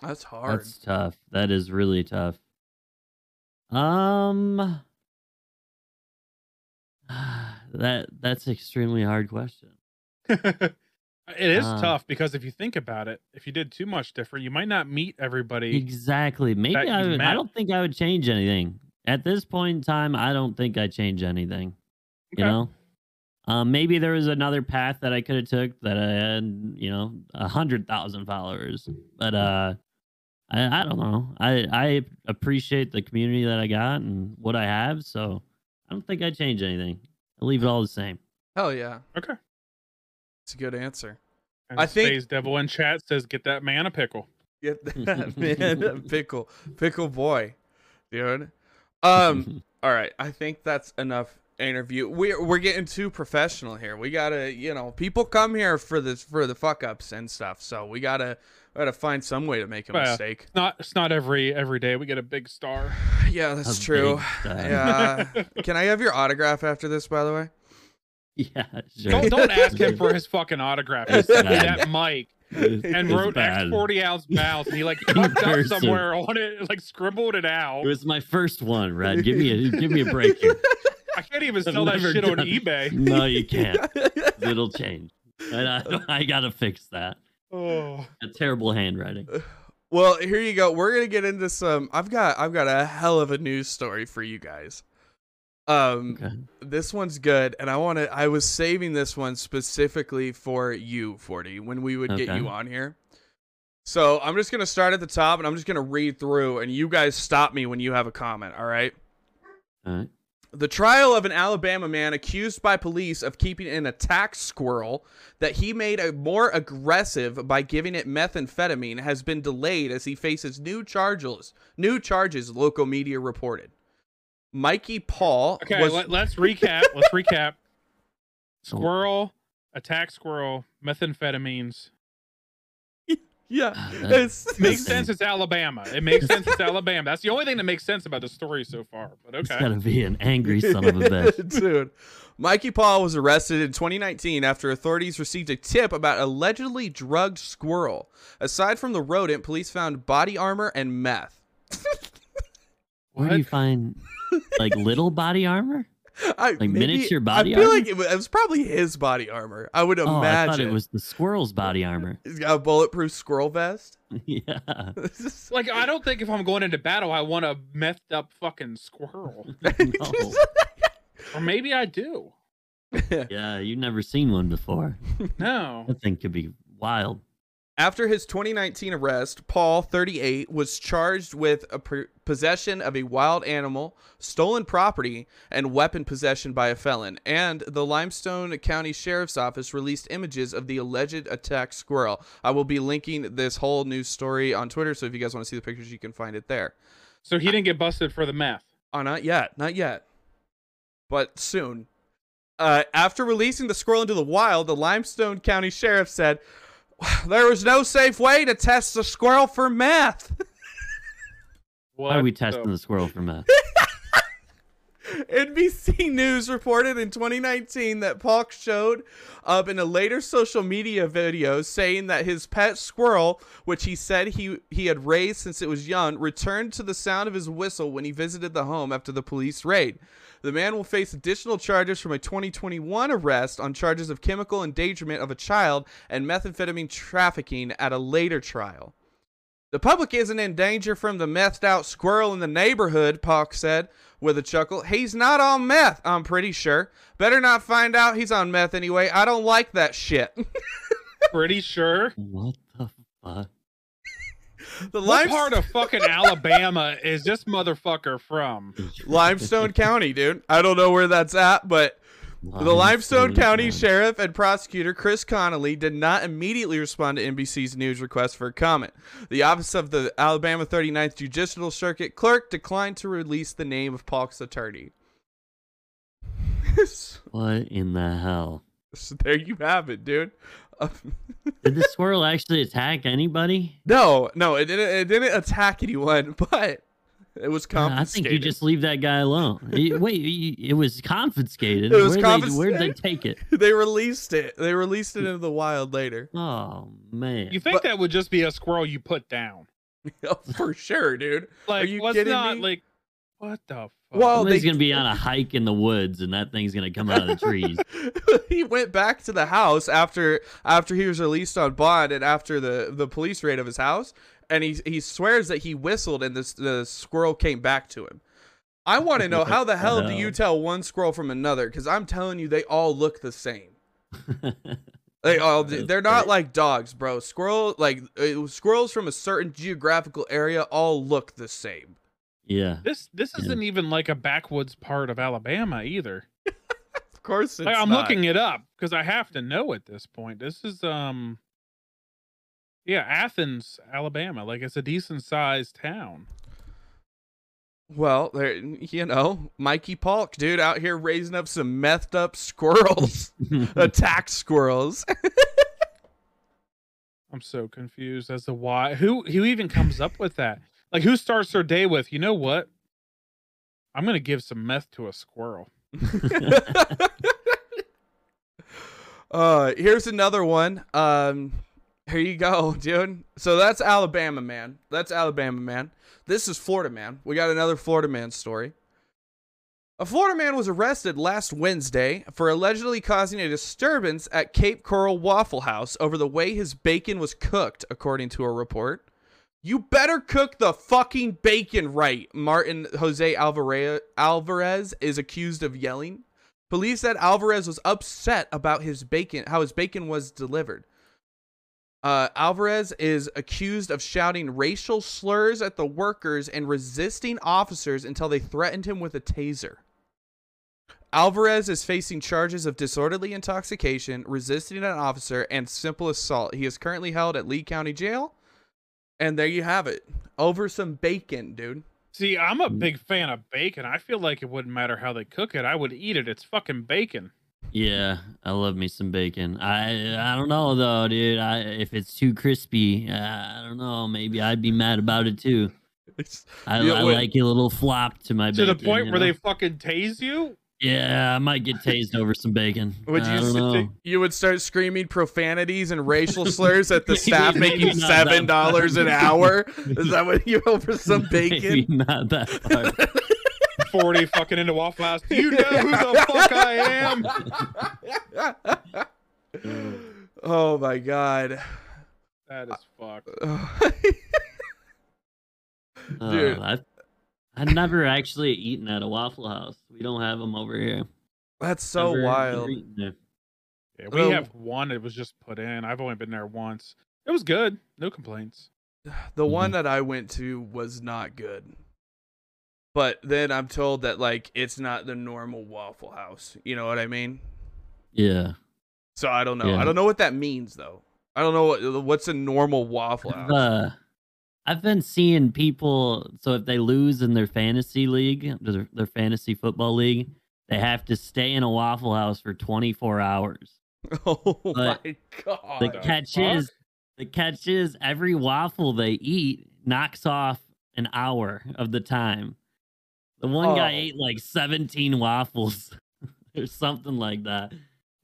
that's hard That's tough. That is really tough. Um <sighs> that that's extremely hard question. <laughs> it is Uh, tough because if you think about it, if you did too much different, you might not meet everybody. Exactly. Maybe I would, I don't think I would change anything. At this point in time, I don't think I'd change anything. You know? Um, maybe there was another path that I could have took that I had, you know, a hundred thousand followers. But uh I, I don't know. I I appreciate the community that I got and what I have, so I don't think I'd change anything. I'll leave it all the same. hell yeah Okay. it's a good answer And I think- Space Devil in chat says, "Get that man a pickle." Get <laughs> that man a pickle pickle boy, dude. Um. <laughs> all right. I think that's enough interview. We're we're getting too professional here. We gotta, you know, people come here for this for the fuck ups and stuff. So we gotta we gotta find some way to make a Well, mistake. It's not. It's not every every day we get a big star. <sighs> Yeah, that's A true. Yeah. <laughs> Can I have your autograph after this, by the way? <laughs> Yeah, sure. Don't don't ask him for his <laughs> fucking autograph. He sent me that mic and It's wrote bad. X forty ounce bounce, and he like fucked up somewhere on it, like scribbled it out. It was my first one, Red. Give me a give me a break here. I can't even sell that never shit on eBay. <laughs> No, you <laughs> can't. It'll change. And I, <laughs> I gotta fix that. Oh, A terrible handwriting. <sighs> well, here you go. We're gonna get into some. I've got I've got a hell of a news story for you guys. Um, Okay. this one's good, and I want to. I was saving this one specifically for you, Forty, when we would get you on here. So I'm just gonna start at the top, and I'm just gonna read through, and you guys stop me when you have a comment. All right. All right. The trial of an Alabama man accused by police of keeping an attack squirrel that he made a more aggressive by giving it methamphetamine has been delayed as he faces new charges. New charges, local media reported. Mikey Paul okay. was Let, let's recap. Let's recap. <laughs> Squirrel, attack squirrel, methamphetamines. Yeah, Ah, that- Makes <laughs> sense. It's Alabama. It makes sense. It's Alabama. That's the only thing that makes sense about the story so far. But It's okay. gotta be an angry son of a <laughs> bitch. Dude. Mikey Paul was arrested in 2019 after authorities received a tip about allegedly drugged squirrel. Aside from the rodent, police found body armor and meth. <laughs> Where do you find like little body armor? <laughs> I, Like miniature body I feel armor? like it was, it was probably his body armor. I would Oh, I imagine. thought it was the squirrel's body armor. <laughs> He's got a bulletproof squirrel vest. <laughs> yeah. Like I don't think if I'm going into battle, I want a methed up fucking squirrel. Or maybe I do. Yeah, you've never seen one before. No. That thing could be wild. After his 2019 arrest, Paul, 38, was charged with possession of a wild animal, stolen property, and weapon possession by a felon. And the Limestone County Sheriff's Office released images of the alleged attacked squirrel. I will be linking this whole news story on Twitter, so if you guys want to see the pictures, you can find it there. So he didn't get busted for the meth. Oh, not yet. Not yet. But soon. Uh, after releasing the squirrel into the wild, the Limestone County Sheriff said, <sighs> There was no safe way to test the squirrel for meth. <laughs> Why are we the- testing the squirrel for meth? <laughs> NBC News reported in 2019 that Paulk showed up in a later social media video saying that his pet squirrel, which he said he, he had raised since it was young, returned to the sound of his whistle when he visited the home after the police raid. The man will face additional charges from a 2021 arrest on charges of chemical endangerment of a child and methamphetamine trafficking at a later trial. The public isn't in danger from the methed out squirrel in the neighborhood, Paulk said with a chuckle. He's not on meth, I'm pretty sure. Better not find out he's on meth anyway. I don't like that shit. <laughs> Pretty sure. What the fuck? <laughs> the What part of fucking <laughs> Alabama is this motherfucker from? Limestone County, dude. I don't know where that's at, but the Limestone County. Sheriff and prosecutor Chris Connolly did not immediately respond to NBC's news request for a comment. The Office of the Alabama 39th Judicial Circuit clerk declined to release the name of Paulk's attorney. <laughs> What in the hell? so there you have it, dude. <laughs> Did the squirrel actually attack anybody? no, no, it didn't. It didn't attack anyone, <laughs> but it was Uh, I think you just leave that guy alone. <laughs> Wait, it was confiscated. It was Where'd They, where'd they take it? <laughs> they released it. They released it into the wild later. <laughs> Oh man. You think But- that would just be a squirrel you put down? Oh, for sure, dude. Like, you let's kidding not me? like. What the fuck? Well, Somebody's they- gonna be on a hike in the woods, and that thing's gonna come out of the trees. he went back to the house after after he was released on bond and after the the police raid of his house, and he he swears that he whistled and the the squirrel came back to him. I want to know how the hell do you tell one squirrel from another? Because I'm telling you, they all look the same. <laughs> they all they're not like dogs, bro. Squirrel like uh, squirrels from a certain geographical area all look the same. yeah. This this Yeah. isn't even like a backwoods part of Alabama either. <laughs> Of course, it's Like, I'm not. looking it up because I have to know at this point. This is um, yeah, Athens, Alabama. Like it's a decent sized town. Well, there, you know, Mikey Paulk, dude, out here raising up some methed up squirrels, <laughs> <laughs> attack squirrels. <laughs> I'm so confused as to why. Who who even comes up with that? Like who starts their day with? You know what? I'm gonna give some meth to a squirrel. Uh, here's another one. Um, here you go, <laughs> dude. So that's Alabama man. That's Alabama man. This is Florida man. We got another Florida man story. A Florida man was arrested last Wednesday for allegedly causing a disturbance at Cape Coral Waffle House over the way his bacon was cooked, according to a report. You better cook the fucking bacon right, Martin Jose Alvarez, Alvarez is accused of yelling. Police said Alvarez was upset about his bacon, how his bacon was delivered. Uh, Alvarez is accused of shouting racial slurs at the workers and resisting officers until they threatened him with a taser. Alvarez is facing charges of disorderly intoxication, resisting an officer, and simple assault. He is currently held at Lee County Jail. And there you have it. Over some bacon, dude. See, I'm a big fan of bacon. I feel like it wouldn't matter how they cook it. I would eat it. It's fucking bacon. Yeah, I love me some bacon. I I don't know though, dude. I if it's too crispy, uh, I don't know. Maybe I'd be mad about it too. It's, I, Yeah, I wait. like a little flop to my To bacon. the point where know? they fucking tase you. Yeah, I might get <laughs> tased over some bacon. would I you don't know. you would start screaming profanities and racial <laughs> slurs at the staff maybe making not seven dollars an hour? Is that what you over some <laughs> Maybe bacon? not that part. 40 fucking into Waffle House. Do you know who the fuck I am? <laughs> oh my god. That is fucked. <laughs> Dude. Uh, I've, I've never actually eaten at a Waffle House. We don't have them over here. That's so Never- wild. never. Yeah, we Oh. have one. It was just put in. I've only been there once. It was good. No complaints. The one Mhm. that I went to was not good. But then I'm told that like it's not the normal Waffle House. You know what I mean? Yeah. So I don't know. Yeah. I don't know what that means though. I don't know what what's a normal Waffle I've, House. uh, I've been seeing people. So if they lose in their fantasy league, their, their fantasy football league, they have to stay in a Waffle House for 24 hours. <laughs> oh but my god. The the catch fuck? is, the catch is, every waffle they eat knocks off an hour of the time. The one guy Oh. ate like 17 waffles <laughs> or something like that.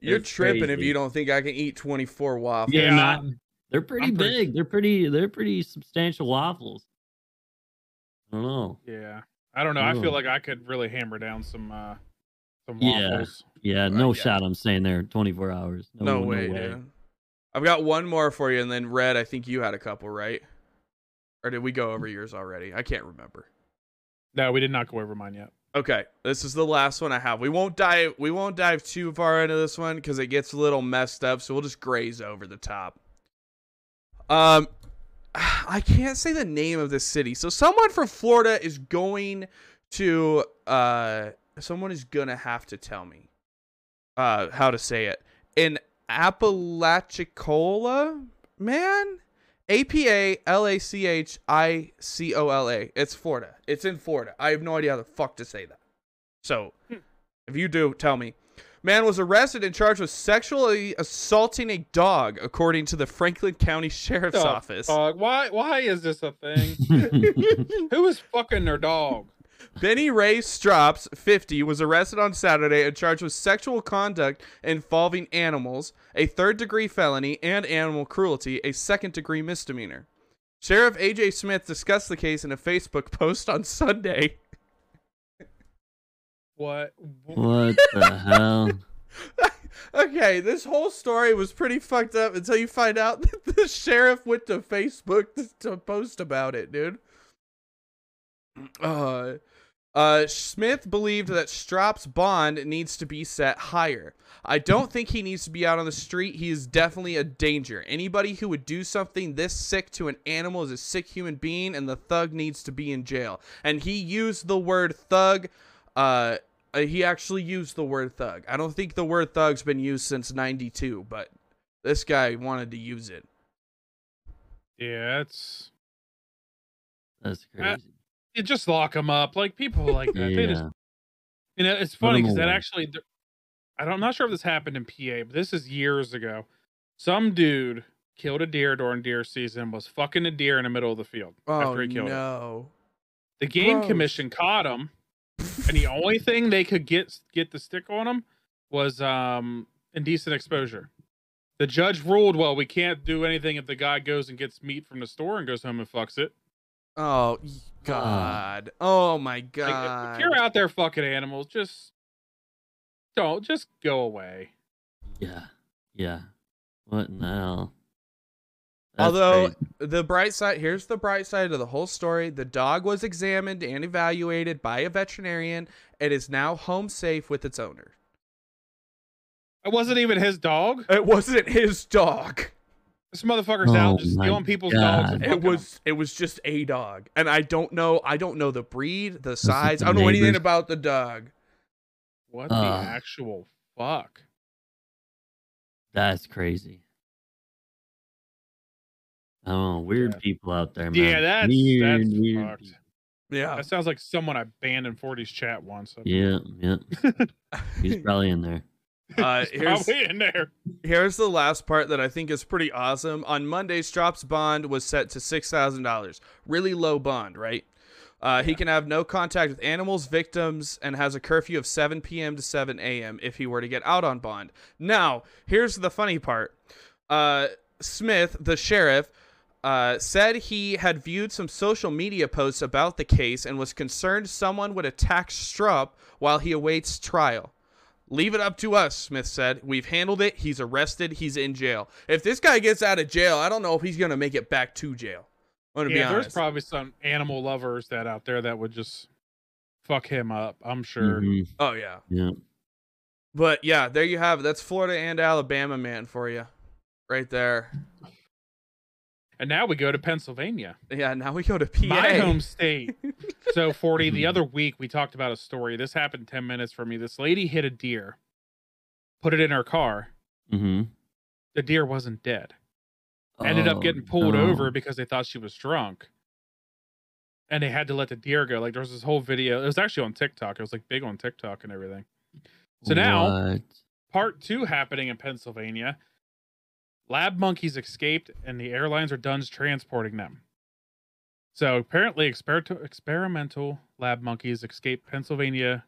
You're It's tripping if you don't think I can eat 24 waffles. They're Yeah, not- They're pretty I'm pretty- big. They're pretty. They're pretty substantial waffles. I don't know. Yeah. I don't know. I feel Ugh. like I could really hammer down some uh some Yeah. waffles. Yeah, Uh, no yeah. shot. I'm staying there 24 hours. No, way, dude. I've got one more for you, and then Red. I think you had a couple, right? Or did we go over yours already? I can't remember. No, we did not go over mine yet. Okay, this is the last one I have. We won't dive. We won't dive too far into this one because it gets a little messed up. So we'll just graze over the top. Um, I can't say the name of this city. So someone from Florida is going to. Uh, someone is gonna have to tell me. Uh, how to say it in Apalachicola, man. A P A L A C H I C O L A. It's Florida. It's in Florida. I have no idea how the fuck to say that. So, hmm. if you do, tell me. Man was arrested and charged with sexually assaulting a dog, according to the Franklin County Sheriff's The Office. fuck? why why is this a thing? <laughs> Who is fucking their dog? Benny Ray Strops, 50, was arrested on Saturday and charged with sexual conduct involving animals, a third degree felony, and animal cruelty, a second degree misdemeanor. Sheriff AJ Smith discussed the case in a Facebook post on Sunday. What? what the hell? <laughs> okay, this whole story was pretty fucked up until you find out <laughs> that the sheriff went to Facebook to, to post about it, dude. Uh, uh, Smith believed that Strop's bond needs to be set higher. I don't think he needs to be out on the street. He is definitely a danger. Anybody who would do something this sick to an animal is a sick human being, and the thug needs to be in jail. And he used the word thug. Uh, uh, he actually used the word thug. I don't think the word thug's been used since 92, but this guy wanted to use it. Yeah, it's That's Uh, crazy. It just lock them up. Like people like that. They just Yeah. you know, it's funny because that actually I don't, I'm not sure if this happened in PA, but this is years ago. Some dude killed a deer during deer season, was fucking a deer in the middle of the field Oh after he killed it. no! The game Gross. commission caught him, and the only thing they could get get the stick on him was um indecent exposure. The judge ruled, well, we can't do anything if the guy goes and gets meat from the store and goes home and fucks it. Oh y- God! Oh my Like, God! if you're out there fucking animals, just don't just go away. Yeah. Yeah. What in the hell? That's Although crazy. the bright side, here's the bright side of the whole story: the dog was examined and evaluated by a veterinarian. It is now home safe with its owner. It wasn't even his dog. It wasn't his dog. This motherfucker's Oh out just my stealing people's dogs. It fucking 'em. was it was just a dog, and I don't know. I don't know the breed, the it size. the I don't know anything about the dog. what the Uh. actual fuck? That's crazy. I don't know. Weird Yeah. people out there, man. Yeah, that's weird, that's weird. fucked. people. Yeah. That sounds like someone I banned in 40's chat once. Yeah, yeah. <laughs> He's probably in there. <laughs> Uh, here's in there. here's the last part that I think is pretty awesome. On Monday, Strop's bond was set to six thousand dollars. Really low bond, right? Uh, He can have no contact with animals, victims, and has a curfew of 7 p.m. to 7 a.m. if he were to get out on bond. Now, here's the funny part. Uh, Smith, the sheriff, uh, said he had viewed some social media posts about the case and was concerned someone would attack Strupp while he awaits trial. Leave it up to us, Smith said. We've handled it. He's arrested. He's in jail. If this guy gets out of jail, I don't know if he's going to make it back to jail. I'm going to Yeah, be there's probably some animal lovers that out there that would just fuck him up. I'm sure. Mhm, oh, yeah. Yeah. But yeah, there you have it. That's Florida and Alabama, man, for you. Right there. And now we go to Pennsylvania, Yeah, now we go to PA. my home state. <laughs> so 40. Mm-hmm. The other week we talked about a story. This happened 10 minutes for me. This lady hit a deer, put it in her car. Mm-hmm. The deer wasn't dead. Ended up Oh, getting pulled no. over because they thought she was drunk. And they had to let the deer go. Like there was this whole video. It was actually on TikTok. It was like big on TikTok and everything. So now part two happening in Pennsylvania. Lab monkeys escaped, and the airlines are done transporting them. So apparently, exper- experimental lab monkeys escaped Pennsylvania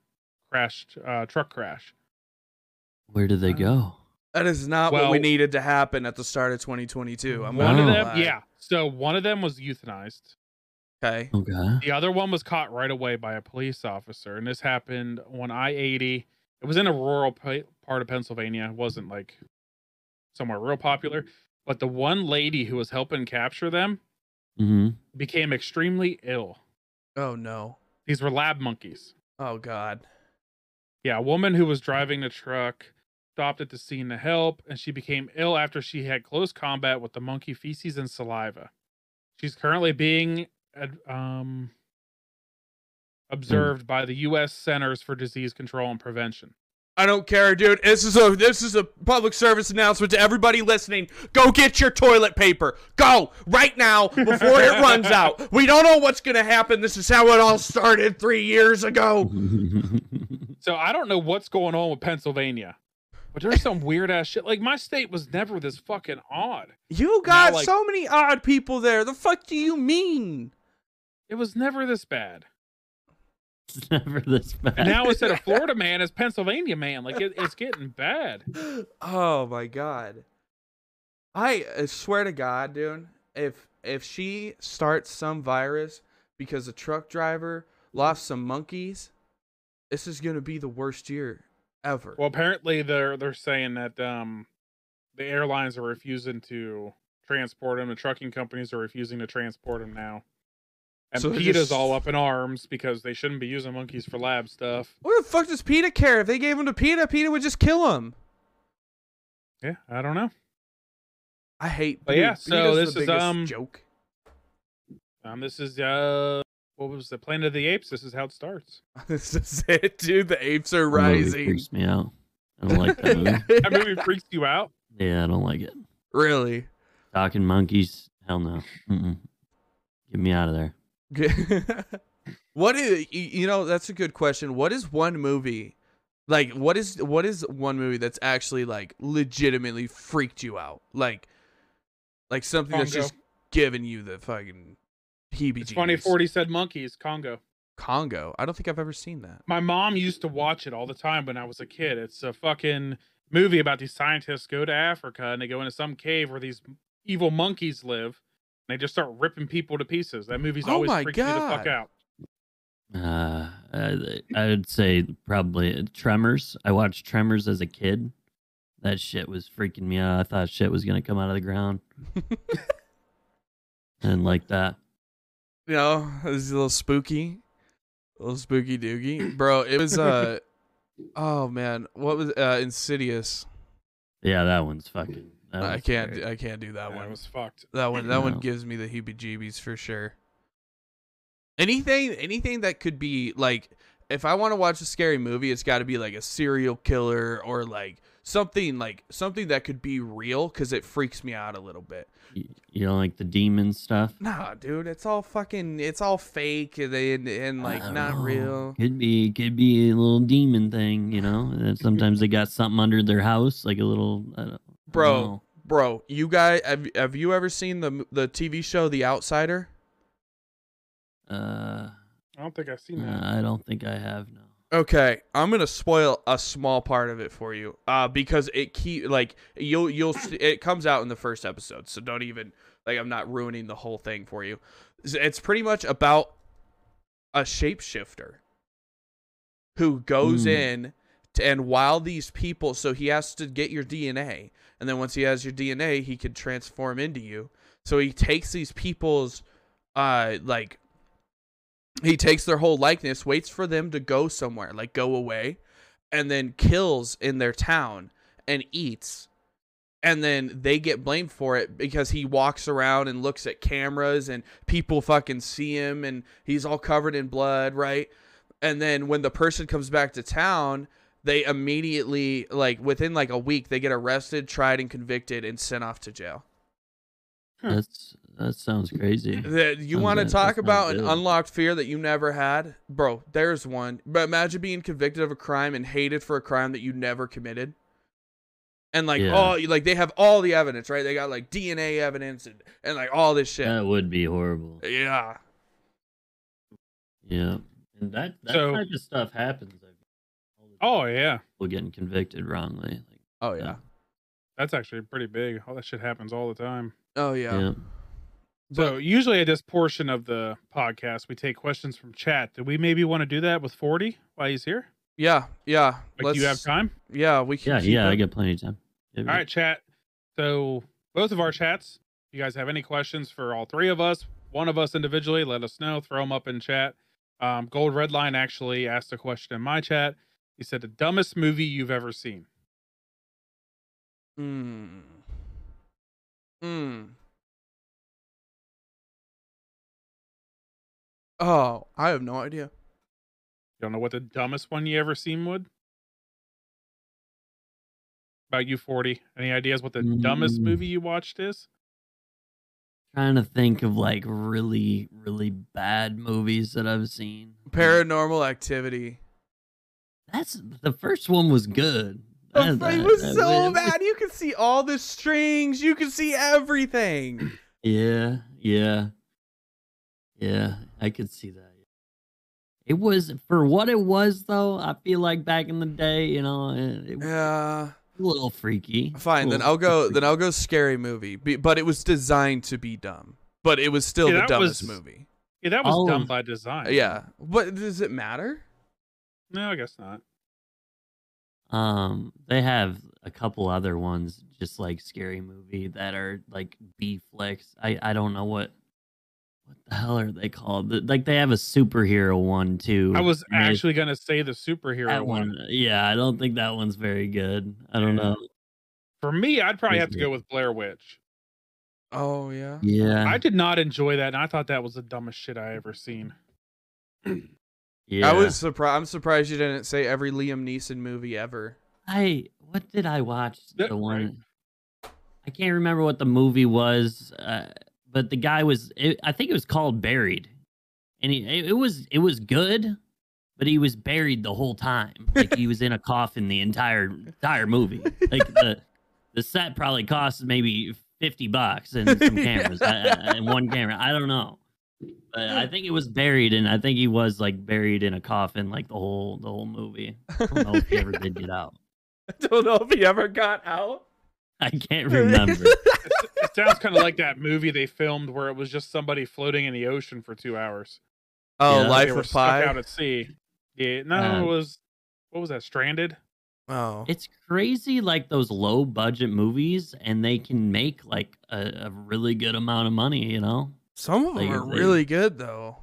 crashed uh, truck crash. Where did they go? That is not what we needed to happen at the start of 2022. I'm one of them, lie. yeah. So one of them was euthanized. Okay. Okay. The other one was caught right away by a police officer, and this happened on I eighty. It was in a rural pa- part of Pennsylvania. It wasn't like somewhere real popular, but the one lady who was helping capture them Mm-hmm. became extremely ill. Oh, no. These were lab monkeys. Oh, God. Yeah, a woman who was driving the truck stopped at the scene to help, and she became ill after she had close combat with the monkey feces and saliva. She's currently being um, observed by the U.S. Centers for Disease Control and Prevention. I don't care, dude. This is a this is a public service announcement to everybody listening. Go get your toilet paper. Go right now before it runs out. <laughs> We don't know what's gonna happen. This is how it all started three years ago. <laughs> So I don't know what's going on with Pennsylvania, but there's some weird ass shit. Like my state was never this fucking odd. You got like- so many odd people there. The fuck do you mean? It was never this bad. It's <laughs> never this bad. And now instead of <laughs> Florida man, it's Pennsylvania man. Like it, it's getting bad. Oh my god. I swear to God, dude, if if she starts some virus because a truck driver lost some monkeys, this is gonna be the worst year ever. Well, apparently they're they're saying that um the airlines are refusing to transport them. The trucking companies are refusing to transport them now. And So PETA's just- all up in arms because they shouldn't be using monkeys for lab stuff. what the fuck does PETA care? If they gave him to PETA, PETA would just kill him. Yeah, I don't know. I hate. But dude, yeah, so PETA's the this is, um, joke. Um, this is uh, what was the Planet of the Apes? This is how it starts. <laughs> this is it, dude. The apes are That movie rising. freaks me out. I don't like that movie. <laughs> That movie freaks you out. yeah, I don't like it. really. Talking monkeys, hell no. Mm-mm. Get me out of there. <laughs> what is you know that's a good question what is one movie like what is what is one movie that's actually like legitimately freaked you out like like something that's just giving you the fucking heebie It's funny. Forty said monkeys. Congo. congo i don't think i've ever seen that My mom used to watch it all the time when I was a kid. It's a fucking. movie about these scientists go to Africa and they go into some cave where these evil monkeys live. And they just start ripping people to pieces. That movie's Oh always my freaked me the fuck out. Uh, I, I would say probably Tremors. I watched Tremors as a kid. That shit was freaking me out. I thought shit was gonna come out of the ground. <laughs> and like that. You know, it was a little spooky, a little spooky doogie, <clears throat> bro. It was uh, oh man, what was uh, Insidious? Yeah, that one's fucking. That I can't, scary. I can't do that That one. was fucked. That one, that one gives me the heebie-jeebies for sure. Anything, anything that could be like, if I want to watch a scary movie, it's got to be like a serial killer or like something like something that could be real because it freaks me out a little bit. You, you don't like the demon stuff? Nah, dude, it's all fucking, it's all fake and and, and like don't know. real. Could be, could be a little demon thing, you know. And sometimes they got something under their house, like a little. I don't, I don't Bro, know. bro, you guys have have you ever seen the the TV show The Outsider? Uh, I don't think I've seen that. I don't think I have no. Okay, I'm gonna spoil a small part of it for you, uh, because it keep like you'll you'll it comes out in the first episode, so don't even like I'm not ruining the whole thing for you. It's- It's pretty much about a shapeshifter who goes Mm. in, to, and while these people, so he has to get your DNA, and then once he has your DNA, he can transform into you. So he takes these people's, uh, like he takes their whole likeness, waits for them to go somewhere, like go away, and then kills in their town and eats. And then they get blamed for it because he walks around and looks at cameras and people fucking see him and he's all covered in blood, right? And then when the person comes back to town, they immediately like within like a week they get arrested, tried and convicted and sent off to jail. Huh. That's that sounds crazy. <laughs> That you want to talk about an unlocked fear that you never had, bro? There's one. But imagine being convicted of a crime and hated for a crime that you never committed. And like, Yeah. oh, like they have all the evidence, right? They got like DNA evidence and, and like all this shit. That would be horrible. yeah. Yeah, and that that So- type of stuff happens. I mean, all the Oh time. yeah, people getting convicted wrongly. Like, Oh yeah. yeah. that's actually pretty big. All that shit happens all the time. Oh yeah. yeah. So usually at this portion of the podcast, we take questions from chat. Do we maybe want to do that with Forty while he's here? Yeah. Yeah. Like, do you have time? Yeah, we can Yeah, yeah, it. I got plenty of time. Yeah, All right, chat. So both of our chats. If you guys have any questions for all three of us, one of us individually, let us know. Throw them up in chat. Um, Gold Redline actually asked a question in my chat. He said, "The dumbest movie you've ever seen." Mm. Mm. Oh, I have no idea. You don't know what the dumbest one you ever seen would? About you, forty. Any ideas what the dumbest Mm. movie you watched is? Trying to think of like really, really bad movies that I've seen. Paranormal activity. That's the first one was good. The That- fight that- was that- so that- bad. You could see all the strings. You could see everything. <clears throat> Yeah, yeah, yeah. I could see that. It was for what it was, though. I feel like back in the day, you know, it, it was Yeah. a little freaky. Fine. Then I'll go. freaky. Then I'll go. Scary movie. But it was designed to be dumb. But it was still Yeah, the that dumbest was- movie. Yeah, that was All done of- by design. Yeah. But does it matter? No, I guess not. Um, they have a couple other ones, just like scary movie, that are like B flicks. I I don't know what what the hell are they called? Like they have a superhero one too. I was actually gonna say the superhero one. one. Yeah, I don't think that one's very good. I don't Yeah. know. For me, I'd probably have to go with Blair Witch. Oh yeah. Yeah, I did not enjoy that, and I thought that was the dumbest shit I ever seen. <clears throat> yeah. I was surprised. I'm surprised you didn't say every Liam Neeson movie ever. I what did I watch? Yeah, The right. one I can't remember what the movie was, uh, but the guy was. It, I think it was called Buried, and he, it, it was it was good, but he was buried the whole time. <laughs> Like he was in a coffin the entire entire movie. Like the the set probably cost maybe fifty bucks and some <laughs> cameras I- I- and one camera. I don't know. But I think it was buried, and I think he was like buried in a coffin, like the whole the whole movie. I don't know if he ever did get out. <laughs> I don't know if he ever got out. I can't <laughs> remember. it sounds kind of like that movie they filmed where it was just somebody floating in the ocean for two hours. Oh, Yeah. Life they were of Pi. out at sea. Yeah, no, Uh, it was what was that? Stranded. Oh, it's crazy, like those low budget movies, and they can make like a, a really good amount of money. You know? Some of them like, are they- really good though.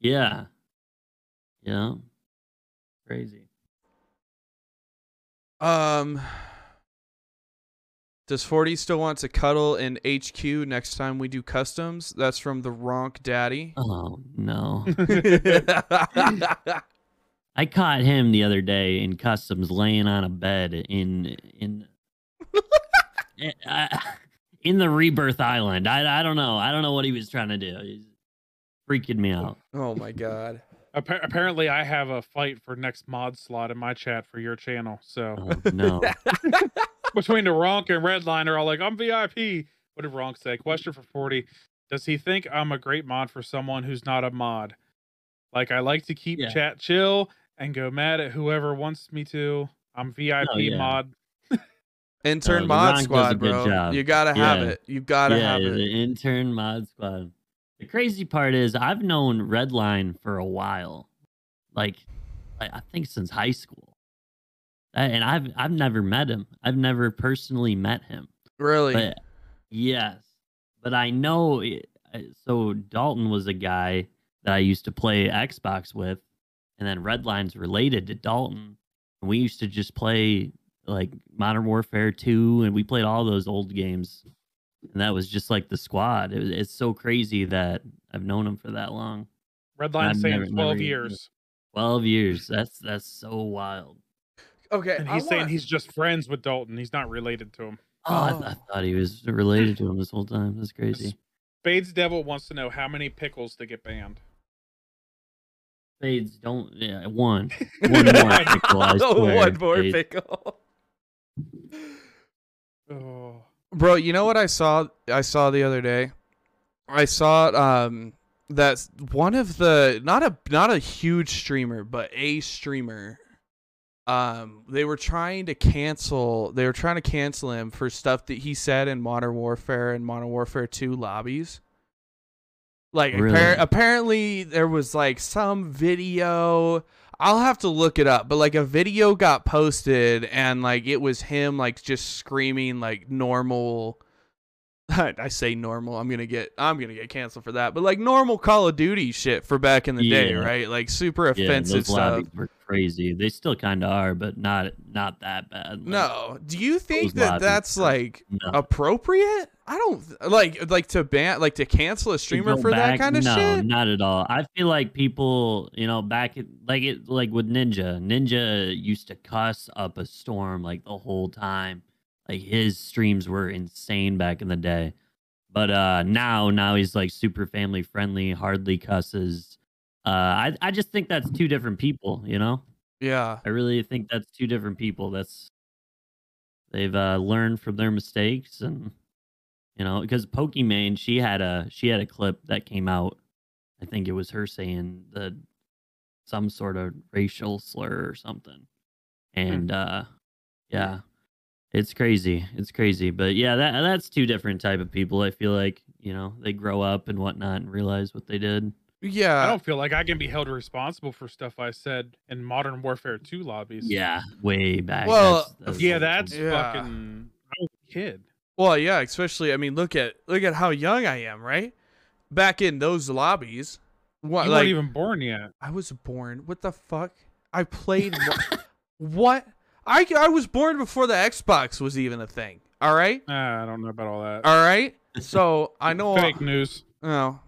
Yeah. Yeah. Crazy. Um, does Forty still want to cuddle in HQ next time we do customs? That's from the Ronk Daddy. Oh no. <laughs> I caught him the other day in customs laying on a bed in in <laughs> uh, in the Rebirth Island. I I don't know. I don't know what he was trying to do. He's freaking me out. <laughs> oh my god. Appa- apparently, I have a fight for next mod slot in my chat for your channel. So Oh, <laughs> no. <laughs> between the Ronk and Redline are all like, "I'm VIP." What did Ronk say? Question for forty: Does he think I'm a great mod for someone who's not a mod? Like I like to keep Yeah. chat chill and go mad at whoever wants me to. I'm VIP oh, yeah. mod. Intern Uh, mod Ronk does a squad, bro. You gotta have Yeah. it. You gotta yeah, have it. the intern mod squad. The crazy part is I've known Redline for a while, like, like I think since high school, and I've I've never met him. I've never personally met him. Really? But yes, but I know. it- So Dalton was a guy that I used to play Xbox with, and then Redline's related to Dalton, and we used to just play like Modern Warfare Two, and we played all those old games, and that was just like the squad. It was, it's so crazy that I've known him for that long. Redline saying never- twelve never- years, Twelve years. That's that's so wild. okay. and I he's saying wanna- he's just friends with Dalton. He's not related to him. Oh, I, th- Oh. I thought he was related to him this whole time. That's crazy. Spades Devil wants to know how many pickles to get banned. Spades don't. Yeah, one. <laughs> One more <laughs> pickle, I <laughs> swear. One more Spades. pickle. Oh, Bro, you know what I saw I saw the other day? I saw um that one of the not a not a huge streamer, but a streamer um they were trying to cancel they were trying to cancel him for stuff that he said in Modern Warfare and Modern Warfare 2 lobbies. Like appar- apparently there was like some video I'll have to look it up, but like a video got posted and like it was him like just screaming like normal <laughs> I say normal. I'm gonna get I'm gonna get canceled for that. But like normal Call of Duty shit for back in the day, right? Like super Yeah, offensive those stuff. were crazy. They still kind of are, but not not that bad. Like, No, do you think that that's like no. appropriate? I don't like like to ban like to cancel a streamer for that kind of no, shit. not at all. I feel like people, you know, back at, like it, like with Ninja. Ninja used to cuss up a storm like the whole time. Like his streams were insane back in the day. But uh now, now he's like super family friendly, hardly cusses. Uh, I I just think that's two different people. You know, Yeah, I really think that's two different people. That's they've uh, learned from their mistakes, and you know, because Pokimane, she had a she had a clip that came out. I think it was her saying the some sort of racial slur or something, and uh, yeah, it's crazy. It's crazy, but yeah, that that's two different type of people. I feel like you know they grow up and whatnot and realize what they did. yeah. I don't feel like I can be held responsible for stuff I said in Modern Warfare 2 lobbies. Yeah, way back. Well, yeah, that's Yeah. fucking. I was a kid. Well, yeah, especially I mean, look at look at how young I am, right? Back in those lobbies, what You like weren't even born yet. I was born. What the fuck? I played <laughs> what? What? I I was born before the Xbox was even a thing. All right, Ah, I don't know about all that. all right. <laughs> So I know. Fake news. No,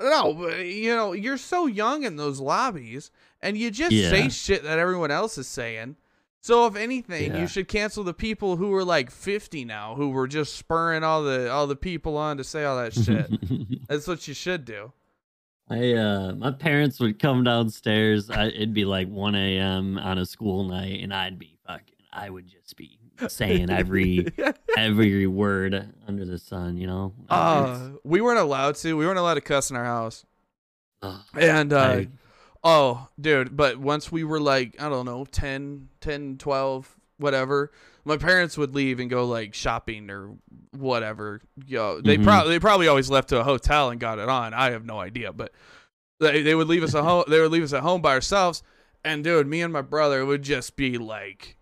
no, but you know, you're so young in those lobbies, and you just Yeah. say shit that everyone else is saying. So if anything, Yeah. you should cancel the people who are like 50 now, who were just spurring all the all the people on to say all that shit. <laughs> That's what you should do. I uh my parents would come downstairs. I, it'd be like 1 a.m. on a school night, and I'd be fucking. I would just be saying every <laughs> every word under the sun. You know. uh, we weren't allowed to. We weren't allowed to cuss in our house. Ugh, And uh, I- oh, dude, but once we were like, I don't know, 10, 10, 12, whatever, my parents would leave and go like shopping or whatever. Yo, they Mhm. probably they probably always left to a hotel and got it on. I have no idea, but they they would leave us at home. They would leave us at home by ourselves, and dude, me and my brother would just be like.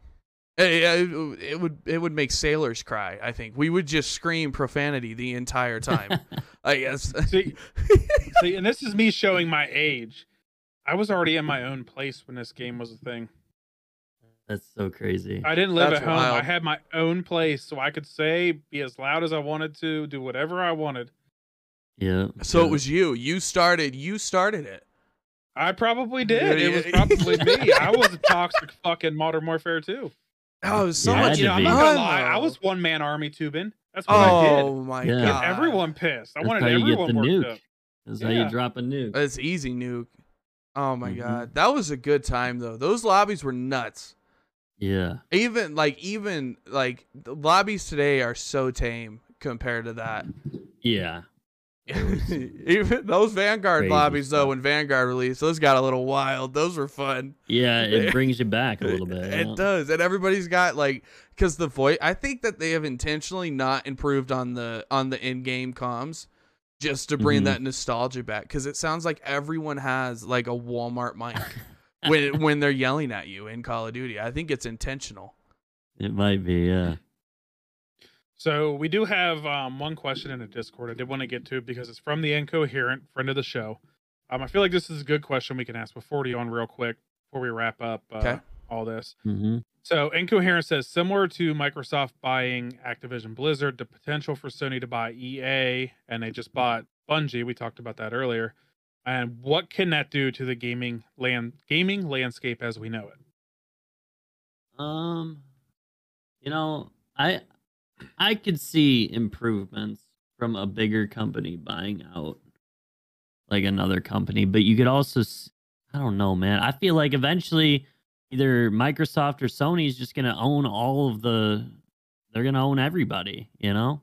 It, it, it would it would make sailors cry. I think we would just scream profanity the entire time. <laughs> I guess. See, <laughs> see, and this is me showing my age. I was already in my own place when this game was a thing. That's so crazy. I didn't live That's at home. I had my own place, so I could say, be as loud as I wanted to, do whatever I wanted. yeah. So yeah. it was you. You started. You started it. I probably did. Yeah, It was probably me. <laughs> I was a toxic fucking Modern Warfare too. Oh, it was so Yeah, much you know, I'm not gonna lie. I was one man army tubing. That's what I did. Oh my Yeah. Get god! everyone pissed. I That's wanted how you get everyone the worked nuke. up. That's how you drop a nuke. That's easy nuke. Oh my Mhm. god, that was a good time though. Those lobbies were nuts. Yeah. Even like even like the lobbies today are so tame compared to that. Yeah. <laughs> even those Vanguard Crazy lobbies though, when Vanguard released, those got a little wild. Those were fun. Yeah. It <laughs> brings you back a little bit. It yeah. does, and everybody's got like because the voice. I think that they have intentionally not improved on the on the in-game comms just to bring Mhm. that nostalgia back because it sounds like everyone has like a Walmart mic <laughs> when when they're yelling at you in Call of Duty. I think it's intentional. It might be. Yeah. So we do have um, one question in the Discord. I did want to get to it because it's from the incoherent friend of the show. Um, I feel like this is a good question we can ask with 40 on real quick before we wrap up uh, Okay. all this. hmm So incoherent says similar to Microsoft buying Activision Blizzard, the potential for Sony to buy EA, and they just bought Bungie. We talked about that earlier. And what can that do to the gaming land gaming landscape as we know it? Um, you know, I I could see improvements from a bigger company buying out like another company, but you could also i don't know, man. I feel like eventually either Microsoft or Sony is just going to own all of the they're going to own everybody, you know?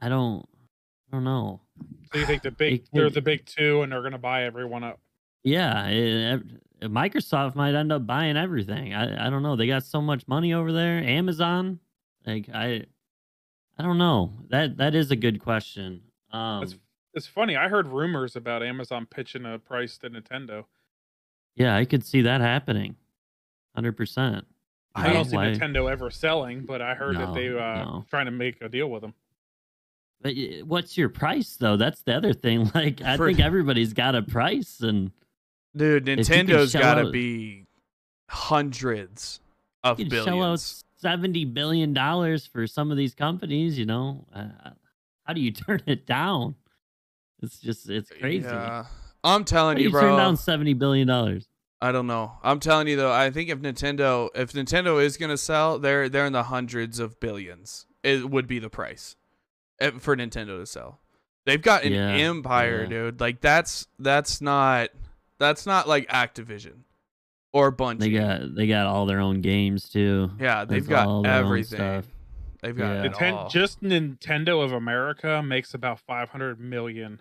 I don't I don't know. So you think the big It they're the big two and they're going to buy everyone up? Yeah, it, it- Microsoft might end up buying everything. I I don't know. They got so much money over there. Amazon, like I, I don't know. That that is a good question. Um, That's- It's funny. I heard rumors about Amazon pitching a price to Nintendo. yeah, I could see that happening. Hundred percent. I don't see Why- Nintendo ever selling, but I heard that they uh no. trying to make a deal with them. But what's your price though? That's the other thing. <laughs> Like I For- think everybody's got a price, and Dude, If you can Nintendo's got to be hundreds of you can shell out billions. seventy billion dollars for some of these companies. You know, uh, how do you <laughs> turn it down? It's just it's crazy. Yeah. I'm telling How you, you bro. turn down seventy billion dollars? I don't know. I'm telling you though, I think if Nintendo if Nintendo is gonna sell, they're they're in the hundreds of billions. It would be the price Eh, for Nintendo to sell. They've got an Yeah, empire, yeah. dude. Like that's that's not that's not like Activision or Bungie. They got they got all their own games too. yeah, they've That's all got everything. They've got Yeah. it Ninten- all. just Nintendo of America makes about 500 million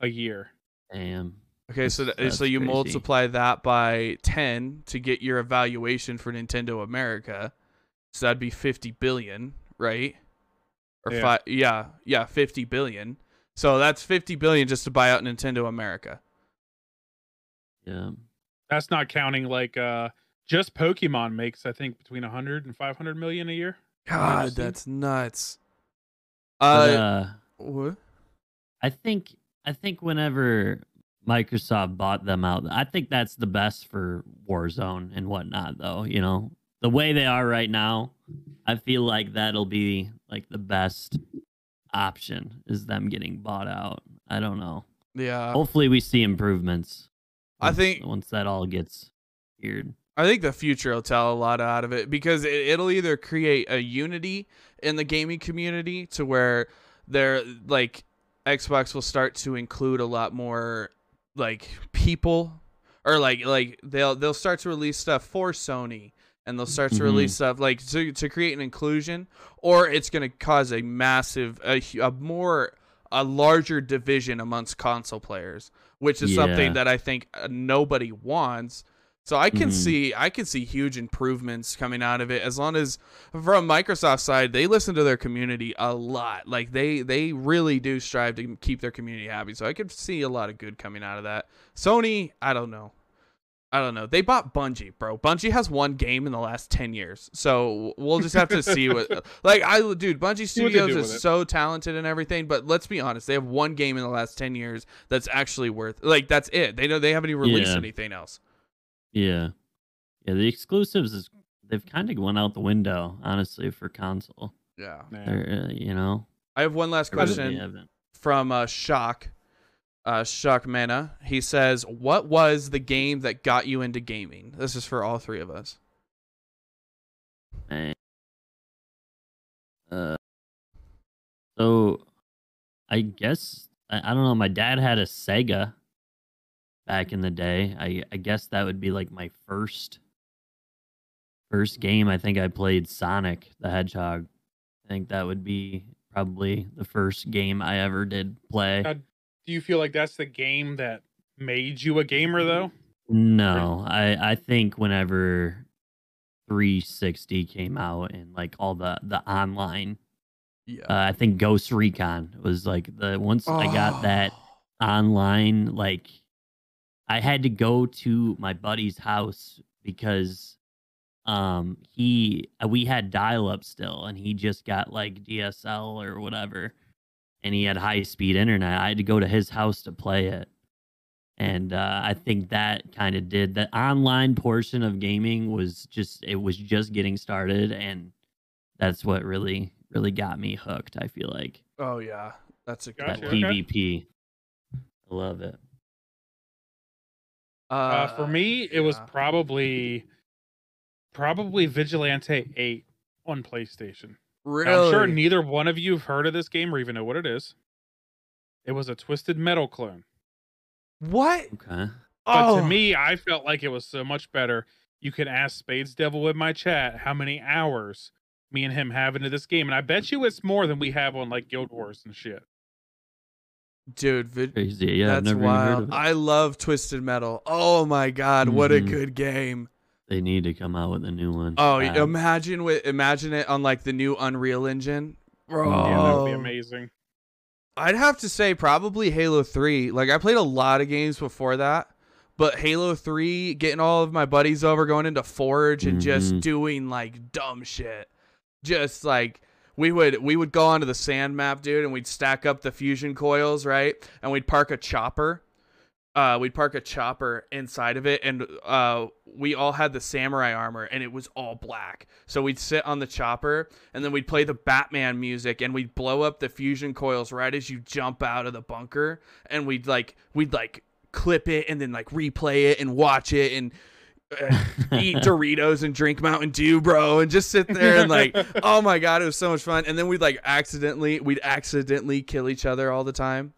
a year. Damn. Okay, so That's- th- so you crazy. multiply that by 10 to get your evaluation for Nintendo America. So that'd be 50 billion, right? Or Yeah. fi- yeah, yeah, 50 billion. So that's 50 billion just to buy out Nintendo America. Yeah. That's not counting like uh just Pokemon makes I think between 100 and 500 million a year. God, that's nuts. But, Uh, uh, what? I think I think whenever Microsoft bought them out, I think that's the best for Warzone and whatnot. Though you know the way they are right now, I feel like that'll be like the best option is them getting bought out. I don't know. Yeah. Hopefully, we see improvements. I think- once that all gets geared. I think the future will tell a lot out of it because it, it'll either create a unity in the gaming community to where they're like Xbox will start to include a lot more like people or like like they'll they'll start to release stuff for Sony and they'll start to Mhm. release stuff like to to create an inclusion or it's going to cause a massive a, a more a larger division amongst console players which is Yeah. something that I think uh, nobody wants So I can Mhm. see I can see huge improvements coming out of it as long as from Microsoft side they listen to their community a lot. Like they they really do strive to keep their community happy. So I could see a lot of good coming out of that. Sony, I don't know. I don't know. They bought Bungie, bro. Bungie has one game in the last 10 years. So we'll just have to see <laughs> what like I dude, Bungie See what they Studios is so talented and everything, but let's be honest, they have one game in the last 10 years that's actually worth like that's it. They know they haven't even released Yeah. anything else. Yeah, yeah. The exclusives is they've kind of went out the window, honestly, for console. Yeah. Nah. Uh, you know, I have one last they really question from uh, Shock, uh, Shock Mena. He says, "What was the game that got you into gaming?" This is for all three of us. Man. Uh, so I guess I, I don't know. My dad had a Sega back in the day. I I guess that would be like my first first game. I think I played Sonic the Hedgehog. I think that would be probably the first game I ever did play. Now, do you feel like that's the game that made you a gamer though? No, I I think whenever 360 came out and like all the the online, Yeah. uh, I think Ghost Recon was like the once I got that online, like I had to go to my buddy's house because um he we had dial up still and he just got like DSL or whatever and he had high speed internet. I had to go to his house to play it. And uh, I think that kind of did the online portion of gaming was just it was just getting started and that's what really really got me hooked, I feel like. Oh yeah, that's a good That Gotcha, okay. PvP. I love it. Uh, for me, it was probably probably Vigilante 8 on PlayStation. Really. Now, I'm sure neither one of you have heard of this game or even know what it is. It was a Twisted Metal clone. what? Okay. But oh, to me, I felt like it was so much better. You can ask Spades Devil in my chat how many hours me and him have into this game, and I bet you it's more than we have on like Guild Wars and shit. dude, vid- Crazy. Yeah, that's never even heard wild. of it. I love Twisted Metal. Oh my god, what a Mhm. good game. They need to come out with a new one. Oh, bad. imagine with imagine it on like the new Unreal Engine. Bro, Yeah, that would be amazing. I'd have to say probably Halo 3. Like I played a lot of games before that, but Halo 3 getting all of my buddies over going into Forge and just Mhm. doing like dumb shit. Just like we would we would go onto the sand map, dude, and we'd stack up the fusion coils, right? And we'd park a chopper. Uh, we'd park a chopper inside of it, and uh, we all had the samurai armor, and it was all black. So we'd sit on the chopper, and then we'd play the Batman music, and we'd blow up the fusion coils right as you jump out of the bunker, and we'd like we'd like clip it, and then like replay it and watch it, and uh, eat <laughs> Doritos and drink Mountain Dew, bro, and just sit there and like, <laughs> oh my god, it was so much fun. And then we'd like accidentally, we'd accidentally kill each other all the time.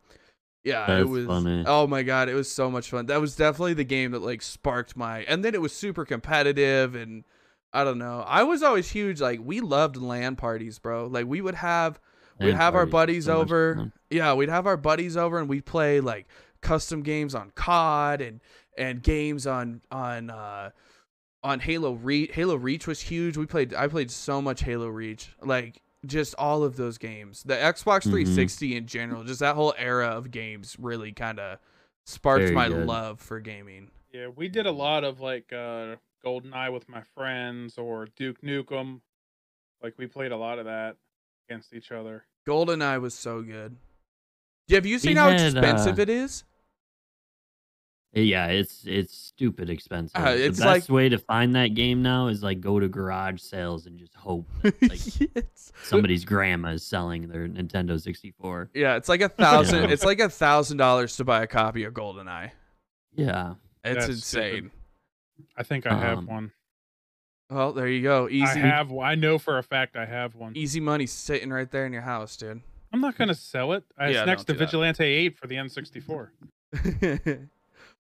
Yeah, it was. funny. Oh my god, it was so much fun. That was definitely the game that like sparked my. And then it was super competitive, and I don't know. I was always huge. Like we loved LAN parties, bro. Like we would have we'd have our parties are buddies so over. Yeah, we'd have our buddies over and we'd play like custom games on COD and and games on on uh on Halo Reach. Halo Reach was huge. We played I played so much Halo Reach. Like just all of those games. The Xbox Mhm. 360 in general, just that whole era of games really kind of sparked my good. love for gaming. Yeah, we did a lot of like uh GoldenEye with my friends or Duke Nukem. Like we played a lot of that against each other. GoldenEye was so good. Yeah, have you seen We how had, expensive uh, it is? Yeah, it's it's stupid expensive. Uh, it's the like- best way to find that game now is like go to garage sales and just hope that, <laughs> like Yes. somebody's grandma is selling their Nintendo 64. Yeah, it's like a <laughs> thousand. Yeah. It's like a thousand dollars to buy a copy of GoldenEye. Yeah. It's That's insane. stupid. I think I have Um, one. Well, there you go. Easy, I have. I know for a fact I have one. easy money sitting right there in your house, dude. I'm not gonna sell it. It's Yeah, next to don't that. Vigilante 8 for the N64. <laughs>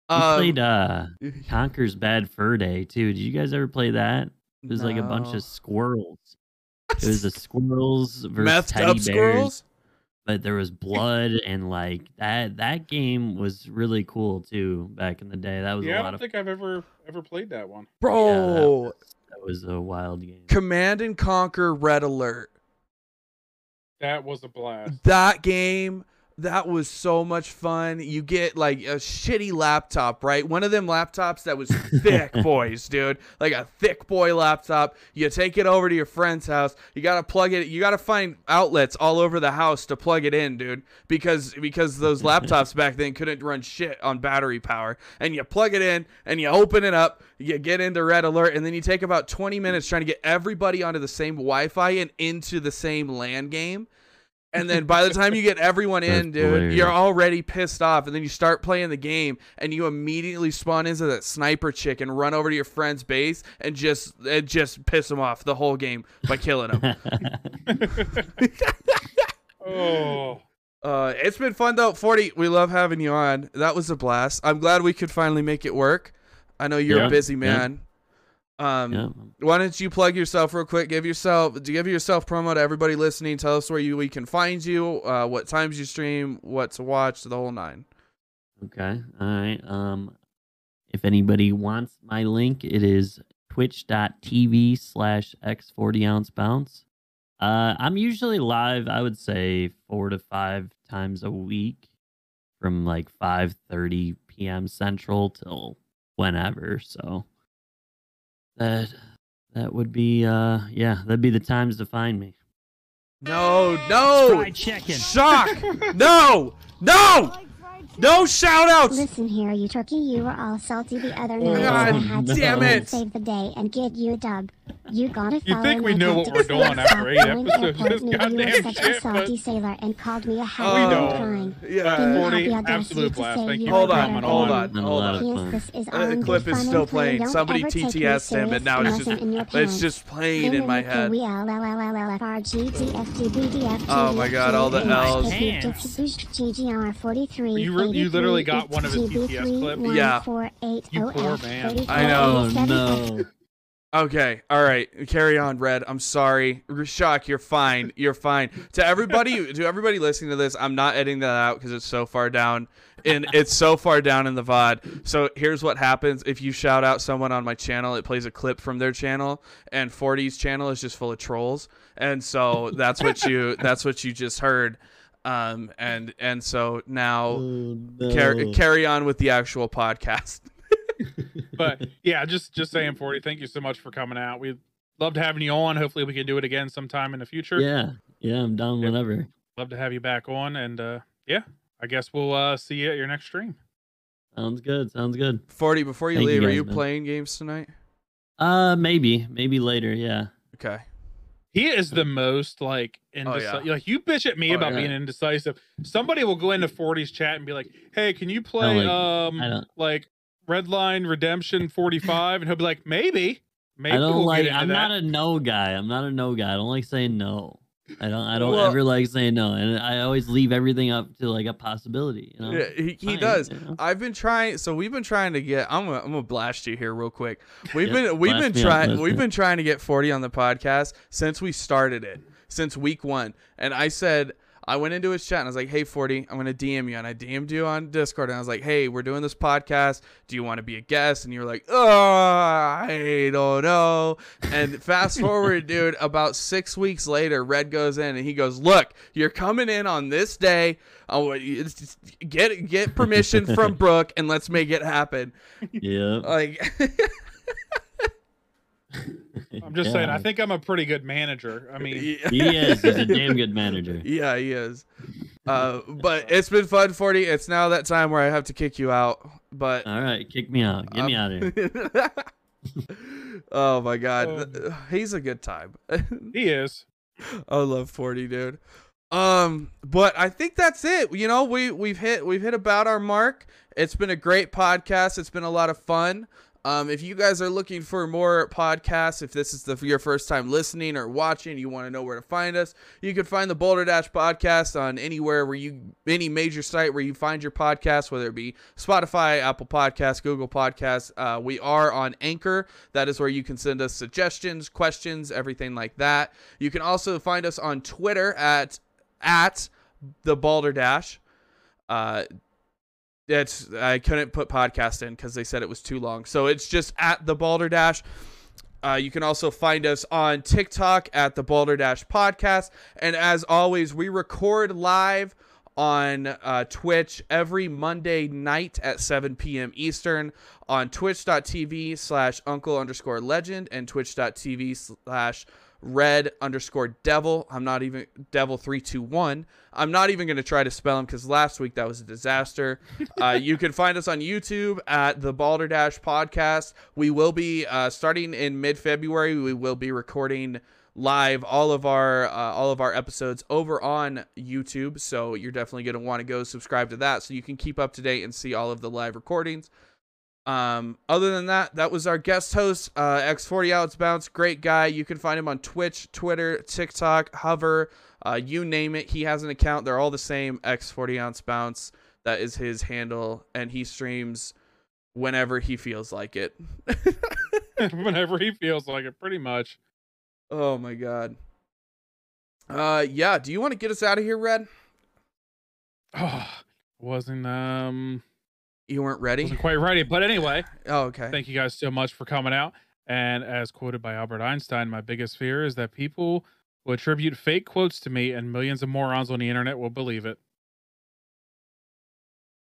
We um, played uh <laughs> Conker's Bad Fur Day too. Did you guys ever play that? It was like a bunch of squirrels. It was the <laughs> squirrels versus methed teddy up bears. squirrels. but there was blood and like that. That game was really cool too back in the day. That was yeah, a I lot don't of think I've ever ever played that one. Bro, Yeah, that was, that was a wild game. Command and Conquer Red Alert. That was a blast. That game, that was so much fun. You get like a shitty laptop, right? One of them laptops that was thick, <laughs> boys, dude. Like a thick boy laptop. You take it over to your friend's house. You gotta plug it. You gotta find outlets all over the house to plug it in, dude. Because because those laptops back then couldn't run shit on battery power. And you plug it in and you open it up. You get into Red Alert, and then you take about 20 minutes trying to get everybody onto the same Wi-Fi and into the same LAN game. And then by the time you get everyone in, dude, hilarious. you're already pissed off. And then you start playing the game, and you immediately spawn into that sniper chick and run over to your friend's base and just and just piss them off the whole game by killing them. Oh, <laughs> <laughs> uh, it's been fun though. Forty, we love having you on. That was a blast. I'm glad we could finally make it work. I know you're Yeah, a busy yeah. man. Um, yeah. why don't you plug yourself real quick? Give yourself, give yourself promo to everybody listening. Tell us where you we can find you, uh, what times you stream, what to watch, the whole nine. Okay. All right. Um, if anybody wants my link, it is twitch.tv slash x40 ounce bounce. Uh, I'm usually live, I would say four to five times a week from like 5.30 p.m. Central till whenever. So that, that would be, uh, yeah, that'd be the times to find me. No, no, Fried chicken. shock, <laughs> no, no, no shout outs. Listen here, you turkey. You were all salty the other Oh, night. God I had to damn come it. Save the day and get you a dub. You gotta follow You follow think we my know what we're doing after eight South Point episodes of Airport this knew you were goddamn such shit, a salty but- sailor and called me a we hound don't. crying. Yeah. Then you 40, have the audacity absolute to blast. say Thank you you Hold for were on, coming better hold on, Been a hold on. of this is Uh, the clip is still and playing. Somebody ever take TTS'd him, and now it's nothing just in your it's pants. just playing in my head. Oh my God, all the L's. You re- you literally got one of his TTS clips? Yeah. You poor man. I know. Oh, no. Okay, all right. Carry on, Red. I'm sorry. Shock, you're fine. You're fine. To everybody, <laughs> to everybody listening to this, I'm not editing that out because it's so far down, and it's so far down in the VOD. So here's what happens: if you shout out someone on my channel, it plays a clip from their channel, and 40's channel is just full of trolls, and so that's what you that's what you just heard. Um, and and so now Oh, carry no. carry on with the actual podcast. <laughs> but yeah, just just saying, forty. Thank you so much for coming out. We loved having you on. Hopefully, we can do it again sometime in the future. Yeah. Yeah, I'm down Yep. whenever. Love to have you back on, and uh yeah, I guess we'll uh see you at your next stream. Sounds good. Sounds good. 40. Before you Thank you leave, are you man. playing games tonight? Uh, maybe, maybe later. Yeah. Okay. He is the most like indecisive. yeah. Like you bitch at me Oh, about yeah. being indecisive. Somebody will go into 40's chat and be like, "Hey, can you play like- um I like Redline Redemption 45?" And he'll be like, "Maybe, maybe I don't we'll like. get into I'm that." not a no guy. I'm not a no guy. I don't like saying no. I don't. I don't Well- ever like saying no, and I always leave everything up to like a possibility. You know. Yeah, he, he Fine, does. you know? I've been trying. So we've been trying to get. I'm gonna, I'm gonna blast you here real quick. We've Yep, been we've been trying we've been trying to get 40 on the podcast since we started it, since week one. And I said I went into his chat and I was like, Hey 40, I'm gonna DM you, and I DM'd you on Discord, and I was like, Hey, we're doing this podcast. Do you want to be a guest? And you were like, Oh, I don't know. And fast forward, <laughs> dude, about six weeks later, Red goes in and he goes, Look, you're coming in on this day. Oh, get get permission <laughs> from Brooke and let's make it happen. Yeah. Like, <laughs> I'm just saying, I think I'm a pretty good manager. I mean, He is. He's a <laughs> damn good manager. Yeah, he is. Uh, but it's been fun, forty. It's now that time where I have to kick you out. But All right, kick me out. Get me out of here. <laughs> oh my god, Um, <sighs> he's a good time. <laughs> he is. I love forty, dude. Um, but I think that's it. You know, we we've hit we've hit about our mark. It's been a great podcast. It's been a lot of fun. Um, if you guys are looking for more podcasts, if this is the, your first time listening or watching, you want to know where to find us, you can find the Balderdash podcast on anywhere where you, any major site where you find your podcast, whether it be Spotify, Apple Podcasts, Google Podcasts. Uh, we are on Anchor. That is where you can send us suggestions, questions, everything like that. You can also find us on Twitter at at the Balderdash. Uh, it's I couldn't put podcast in because they said it was too long, so it's just at the Balderdash. Uh, you can also find us on TikTok at the Balderdash Podcast, and as always, we record live on uh, Twitch every Monday night at 7 p.m. Eastern on twitch.tv slash uncle underscore legend and twitch.tv slash red underscore devil. I'm not even devil 321. I'm not even going to try to spell him because last week that was a disaster. <laughs> Uh, you can find us on YouTube at the Balderdash podcast. We will be uh, starting in mid February. We will be recording live all of our uh, all of our episodes over on YouTube. So you're definitely going to want to go subscribe to that so you can keep up to date and see all of the live recordings. Um, other than that, that was our guest host, uh, X40 Ounce Bounce. Great guy. You can find him on Twitch, Twitter, TikTok, Hover, uh, you name it. He has an account. They're all the same. X40 Ounce Bounce. That is his handle, and he streams whenever he feels like it. <laughs> <laughs> Whenever he feels like it, pretty much. oh my god. Uh, yeah. Do you want to get us out of here, Red? Oh, <sighs> wasn't um You weren't ready. wasn't quite ready. But anyway, <sighs> Oh, okay. thank you guys so much for coming out. And as quoted by Albert Einstein, my biggest fear is that people will attribute fake quotes to me and millions of morons on the internet will believe it.